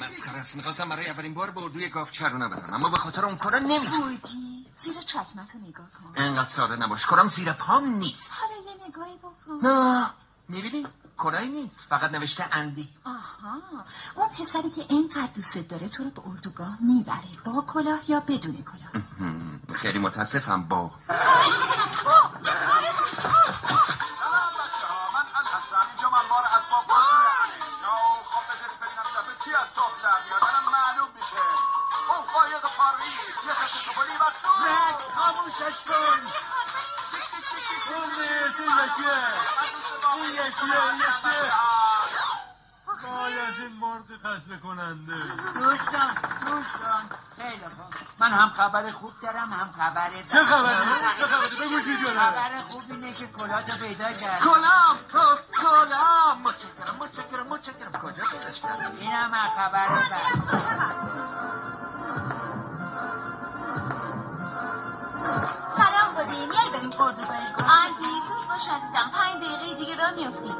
مسخره است می‌خواستم برای اولین بار با اردوی گاف چرونه برم اما به خاطر اون کارا نمی‌دونی زیر چکمتو نگاه کن. انقدر ساده نباش. کارم زیر پام نیست. حالا یه نگاهی بکن. نه. می‌بینی؟ کلایی نیست فقط نوشته اندی آها اون پسری که اینقدر دوست داره تو رو به اردوگاه می‌بره با کلاه یا بدون کلاه خیلی متاسفم با خاموشش کن این یکیه باید این مرد خسته کننده دوستان دوستان خیلی خوب من هم خبر خوب دارم. هم خبر؟ چه خبری؟ چه خبری؟ بگو چی شده؟ خبر خوب اینه که کلاه پیدا کرد کلام کلام. متشکرم متشکرم متشکرم. کجا پیداش کردم؟ این هم خبر بعد سلام بودی میای بریم اردوگاه گل آنتی زود باش عزیزم پنج دقیقه دیگه را میفتیم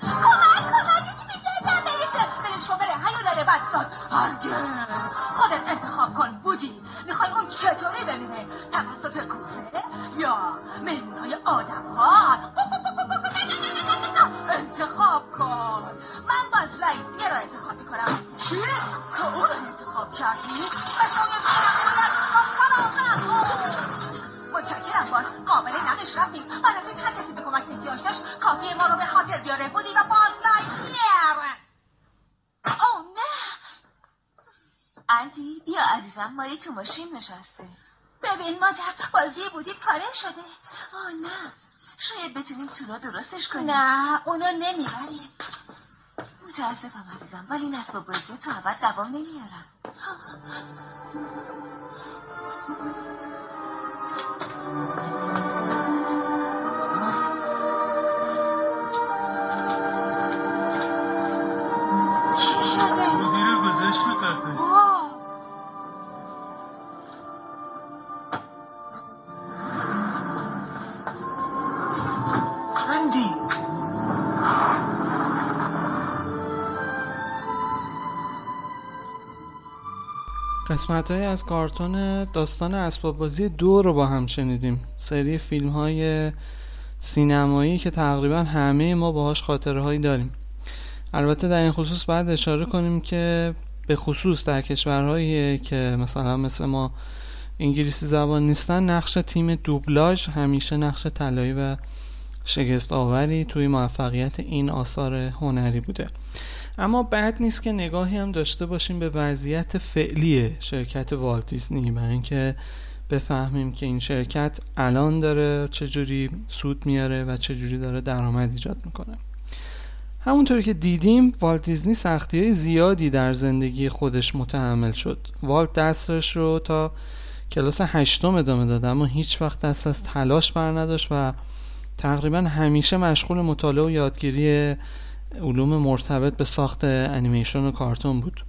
پنج کمک کمک یکی بیدار برسه بلش کن داره بدساد هرگز خودت انتخاب کن بودی می‌خوای اون چطوری ببینه توسط کوسه یا مهمونای آدم ها انتخاب کن من باز رئیسیه رو انتخاب می‌کنم چی؟ که اون انتخاب کردی؟ قسم باز قابل نقش رفتیم بعد از این هر کسی به کمک احتیاج داشت کافی ما رو به خاطر بیاره بودی و باز رئیسیه اوه نه. انتی بیا عزیزم ماری تو ماشین نشسته ببین مادر بازی بودی پاره شده آه نه شاید بتونیم تو رو درستش کنیم نه اونو نمی‌بریم متاسفم عزیزم ولی این اسباب بازی تو ابد دوام نمیارم. چی قسمت های از کارتون داستان اسباب بازی دو رو با هم شنیدیم. سری فیلم های سینمایی که تقریبا همه ما باهاش خاطره هایی داریم. البته در این خصوص باید اشاره کنیم که به خصوص در کشورهایی که مثلا مثل ما انگلیسی زبان نیستن نقش تیم دوبلاژ همیشه نقش طلایی و شگفت آوری توی موفقیت این آثار هنری بوده. اما بعد نیست که نگاهی هم داشته باشیم به وضعیت فعلی شرکت والت دیزنی برای اینکه بفهمیم که این شرکت الان داره چجوری سود میاره و چجوری داره درآمد ایجاد می‌کنه. همونطوری که دیدیم والت دیزنی سختی های زیادی در زندگی خودش متحمل شد. والت دستش رو تا کلاس هشتم ادامه داد اما هیچ وقت دست از تلاش بر نداشت و تقریبا همیشه مشغول مطالعه و یادگیری علوم مرتبط به ساخت انیمیشن و کارتون بود.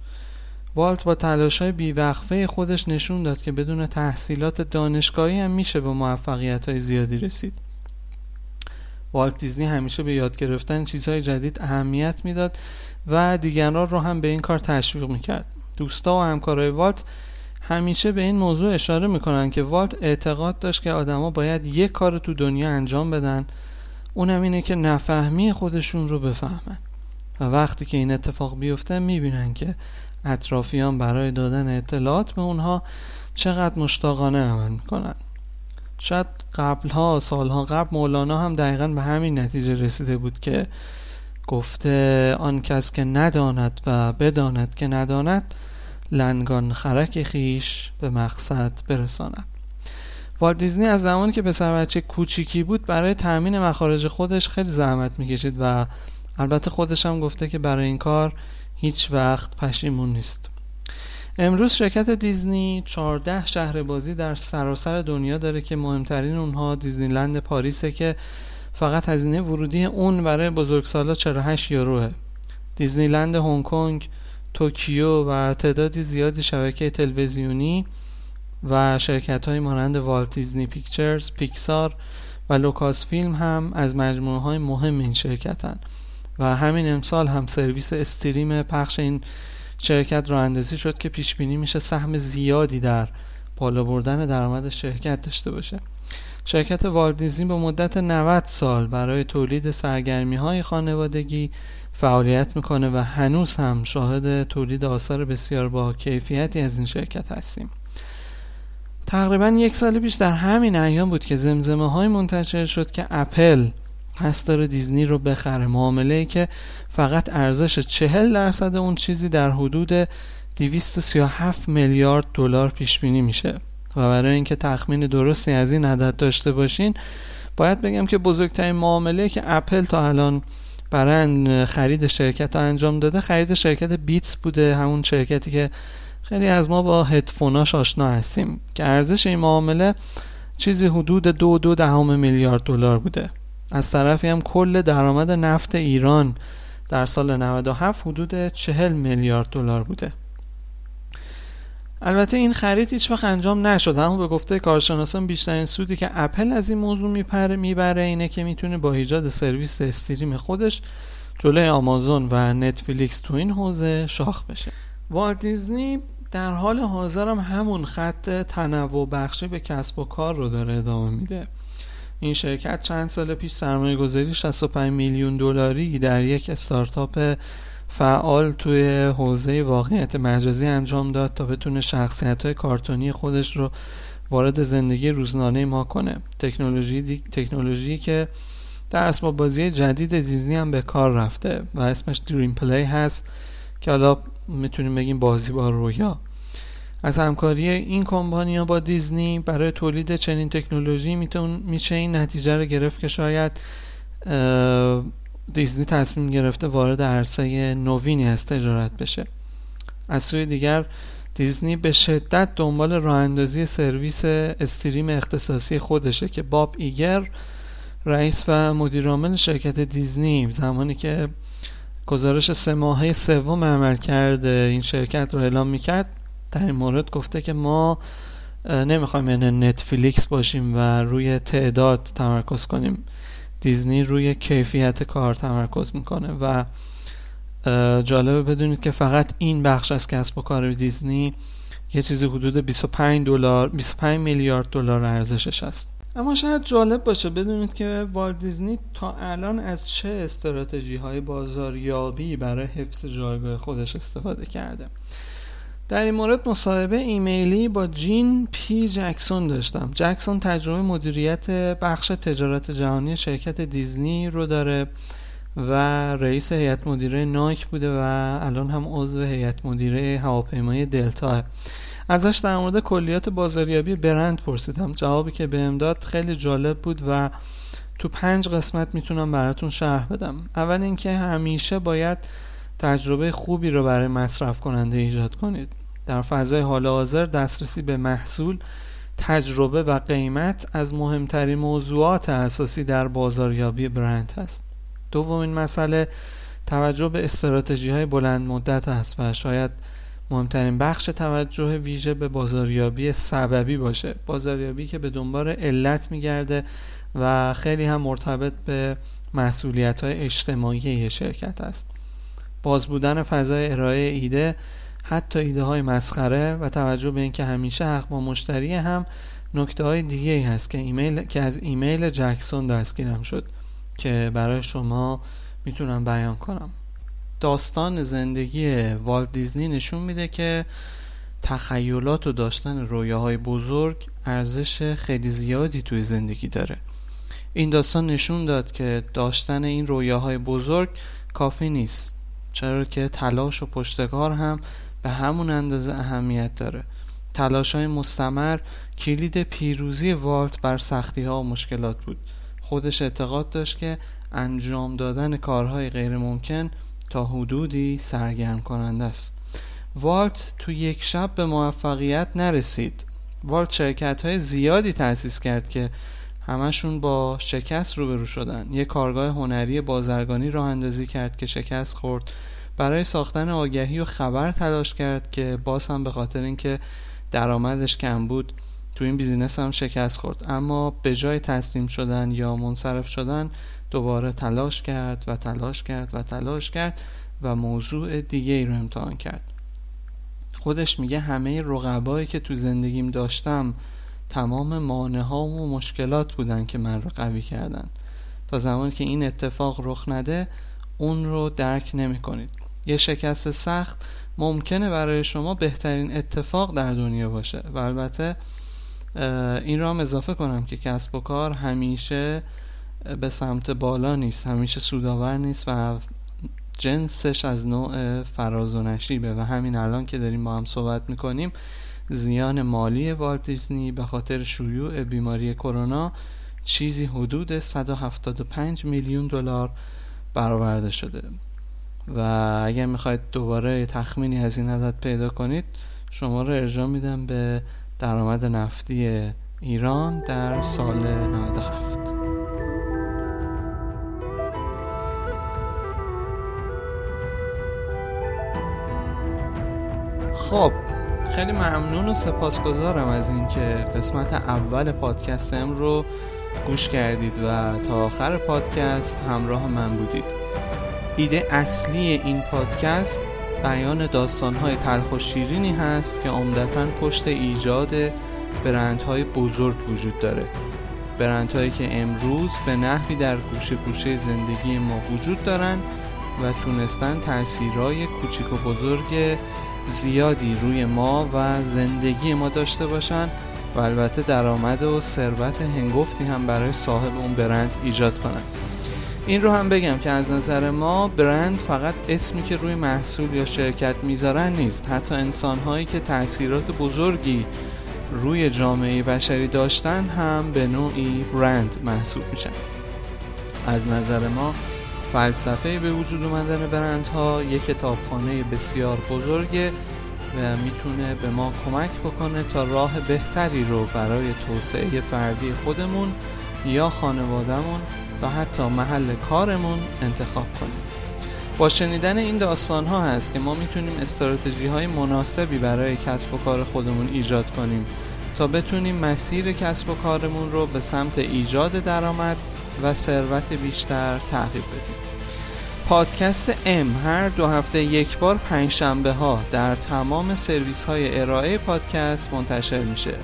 والت با تلاش های بیوقفه خودش نشون داد که بدون تحصیلات دانشگاهی هم میشه به موفقیت های زیادی رسید. والت دیزنی همیشه به یاد گرفتن چیزهای جدید اهمیت می‌داد و دیگران رو هم به این کار تشویق می‌کرد. دوستا و همکارای والت همیشه به این موضوع اشاره می‌کنن که والت اعتقاد داشت که آدما باید یک کار تو دنیا انجام بدن اونم اینه که نفهمی خودشون رو بفهمن. و وقتی که این اتفاق بیفته می‌بینن که اطرافیان برای دادن اطلاعات به اونها چقدر مشتاقانه عمل می‌کنن. شاید قبلها سالها قبل مولانا هم دقیقا به همین نتیجه رسیده بود که گفته آن کس که نداند و بداند که نداند لنگان خرک خیش به مقصد برساند. والت دیزنی از زمانی که پسر بچه کوچیکی بود برای تأمین مخارج خودش خیلی زحمت می‌کشید و البته خودش هم گفته که برای این کار هیچ وقت پشیمون نیست. امروز شرکت دیزنی 14 شهر بازی در سراسر دنیا داره که مهمترین اونها دیزنیلند پاریسه که فقط هزینه ورودی اون برای بزرگسالا 48 یوروه. دیزنیلند هنگ کنگ توکیو و تعدادی زیادی شبکه تلویزیونی و شرکت هایی مانند والت دیزنی پیکچرز، پیکسار و لوکاس فیلم هم از مجموعه های مهم این شرکتن و همین امسال هم سرویس استریم پخش این شرکت راه اندازی شد که پیش بینی میشه سهم زیادی در بالا بردن درآمد شرکت داشته باشه. شرکت والت دیزنی به مدت 90 سال برای تولید سرگرمی های خانوادگی فعالیت می‌کنه و هنوز هم شاهد تولید آثار بسیار با کیفیتی از این شرکت هستیم. تقریبا یک سال پیش در همین ایام بود که زمزمه های منتشر شد که اپل قصد داره دیزنی رو بخره. معامله که فقط ارزش چهل درصد اون چیزی در حدود 237 میلیارد دلار پیش بینی میشه. و برای اینکه تخمین درستی از این عدد داشته باشین باید بگم که بزرگترین معامله که اپل تا الان برای خرید شرکت ها انجام داده خرید شرکت بیتس بوده همون شرکتی که خیلی از ما با هدفوناش آشنا هستیم که ارزش این معامله چیزی حدود دو دو دهم میلیارد دلار بوده. از طرفی هم کل درآمد نفت ایران در سال 97 حدود 40 میلیارد دلار بوده. البته این خرید هیچ وقت انجام نشد. اما به گفته کارشناسان بیشترین سودی که اپل از این موضوع میپره می‌بره اینه که می‌تونه با ایجاد سرویس استریم خودش جلوی آمازون و نتفلیکس تو این حوزه شاخ بشه. والت دیزنی در حال حاضر هم همون خط تنوع بخشی به کسب و کار رو داره ادامه میده. این شرکت چند سال پیش سرمایه گذاری 65 میلیون دلاری در یک استارتاپ فعال توی حوزه واقعیت مجازی انجام داد تا بتونه شخصیت های کارتونی خودش رو وارد زندگی روزنانه ما کنه. تکنولوژی دی... تکنولوژی که در اسباب بازی جدید دیزنی هم به کار رفته و اسمش دریم پلی هست. که حالا می‌تونیم بگیم بازی با رویا. از همکاری این کمپانیا با دیزنی برای تولید چنین تکنولوژی میشه این نتیجه رو گرفت که شاید دیزنی تصمیم گرفته وارد عرصه نوینی از تجارت بشه. از سوی دیگر دیزنی به شدت دنبال راه اندازی سرویس استریم اختصاصی خودشه که باب ایگر رئیس و مدیرعامل شرکت دیزنی زمانی که گزارش سه ماهه سوم عمل کرده این شرکت رو اعلام می‌کرد. در این مورد گفته که ما نمی‌خوایم یعنی نتفلیکس باشیم و روی تعداد تمرکز کنیم. دیزنی روی کیفیت کار تمرکز می‌کنه و جالبه بدونید که فقط این بخش از کسب و کار دیزنی یه چیزی حدود 25 دلار 25 میلیارد دلار ارزشش است. اما شاید جالب باشه بدونید که والت دیزنی تا الان از چه استراتژی های بازاریابی برای حفظ جایگاه خودش استفاده کرده. در این مورد مصاحبه ایمیلی با جین پی جکسون داشتم. جکسون تجربه مدیریت بخش تجارت جهانی شرکت دیزنی رو داره و رئیس هیئت مدیره نایک بوده و الان هم عضو هیئت مدیره هواپیمای دلتا. ازش در مورد کلیات بازاریابی برند پرسیدم. جوابی که بهم داد خیلی جالب بود و تو پنج قسمت می‌تونم براتون شرح بدم. اول اینکه همیشه باید تجربه خوبی رو برای مصرف کننده ایجاد کنید. در فضای حال حاضر دسترسی به محصول تجربه و قیمت از مهمترین موضوعات اساسی در بازاریابی برند هست. دومین مسئله توجه به استراتژی های بلند مدت است و شاید مهمترین بخش توجه ویژه به بازاریابی سببی باشه. بازاریابی که به دنبال علت میگرده و خیلی هم مرتبط به مسئولیت های اجتماعی شرکت است. باز بودن فضای ارائه ایده حتی ایده های مسخره و توجه به اینکه همیشه حق با مشتری هم نکته های دیگه ای هست که ایمیل که از ایمیل جکسون دستگیرم شد که برای شما می‌تونم بیان کنم. داستان زندگی والت دیزنی نشون میده که تخیلات و داشتن رویاهای بزرگ ارزش خیلی زیادی توی زندگی داره. این داستان نشون داد که داشتن این رویاهای بزرگ کافی نیست چرا که تلاش و پشتکار هم به همون اندازه اهمیت داره. تلاش های مستمر کلید پیروزی والت بر سختی ها و مشکلات بود. خودش اعتقاد داشت که انجام دادن کارهای غیر ممکن تا حدودی سرگرم کننده است. والت تو یک شب به موفقیت نرسید. والت شرکت های زیادی تأسیس کرد که همشون با شکست روبرو شدن. یک کارگاه هنری بازرگانی راه اندازی کرد که شکست خورد. برای ساختن آگهی و خبر تلاش کرد که باز هم به خاطر اینکه درآمدش کم بود تو این بیزینس هم شکست خورد. اما به جای تسلیم شدن یا منصرف شدن دوباره تلاش کرد و تلاش کرد و تلاش کرد و موضوع دیگه ای رو امتحان کرد. خودش میگه همه رقبایی که تو زندگیم داشتم تمام مانع ها و مشکلات بودن که من رو قوی کردن. تا زمانی که این اتفاق رخ نده اون رو درک نمی کنید یه شکست سخت ممکنه برای شما بهترین اتفاق در دنیا باشه. و البته این را هم اضافه کنم که کسب و کار همیشه به سمت بالا نیست همیشه سودآور نیست و جنسش از نوع فراز و نشیبه و همین الان که داریم با هم صحبت می‌کنیم زیان مالی والت به خاطر شیوع بیماری کرونا چیزی حدود 175 میلیون دلار برآورده شده. و اگر می‌خواید دوباره تخمینی از این عدد پیدا کنید شما رو ارجاع میدم به درآمد نفتی ایران در سال 97 خب. خیلی ممنون و سپاسگزارم از اینکه قسمت اول پادکستم رو گوش کردید و تا آخر پادکست همراه من بودید. ایده اصلی این پادکست بیان داستانهای تلخ و شیرینی هست که عمدتا پشت ایجاد برندهای بزرگ وجود داره. برندهایی که امروز به نحوی در گوشه گوشه زندگی ما وجود دارن و تونستن تاثیرهای کوچیک و بزرگ زیادی روی ما و زندگی ما داشته باشن و البته درآمد و ثروت هنگفتی هم برای صاحب اون برند ایجاد کنن. این رو هم بگم که از نظر ما برند فقط اسمی که روی محصول یا شرکت می‌ذارن نیست. حتی انسانهایی که تاثیرات بزرگی روی جامعه بشری داشتن هم به نوعی برند محسوب میشن. از نظر ما فلسفه به وجود اومدن برندها یک کتابخانه بسیار بزرگه و می‌تونه به ما کمک بکنه تا راه بهتری رو برای توسعه فردی خودمون یا خانوادهمون و حتی محل کارمون انتخاب کنیم. با شنیدن این داستان ها هست که ما می‌تونیم استراتژی های مناسبی برای کسب و کار خودمون ایجاد کنیم تا بتونیم مسیر کسب و کارمون رو به سمت ایجاد درآمد و ثروت بیشتر تعقیب بدیم. پادکست ام هر دو هفته یک بار پنج شنبه ها در تمام سرویس های ارائه پادکست منتشر میشه.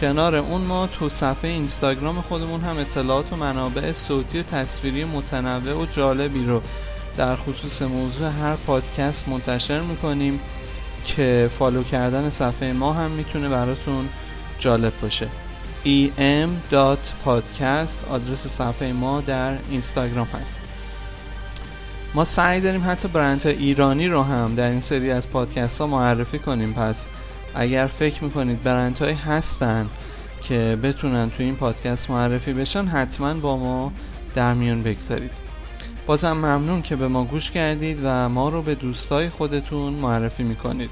کنار اون ما تو صفحه اینستاگرام خودمون هم اطلاعات و منابع صوتی و تصویری متنوع و جالبی رو در خصوص موضوع هر پادکست منتشر می‌کنیم که follow کردن صفحه ما هم می‌تونه براتون جالب باشه. em.podcast آدرس صفحه ما در اینستاگرام هست. ما سعی داریم حتی برندهای ایرانی رو هم در این سری از پادکست ها معرفی کنیم. پس اگر فکر می‌کنید برندهایی هستن که بتونن تو این پادکست معرفی بشن حتما با ما در میون بگذارید. بازم ممنون که به ما گوش کردید و ما رو به دوستای خودتون معرفی می‌کنید.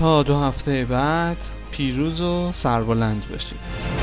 تا دو هفته بعد پیروز و سربلند باشید.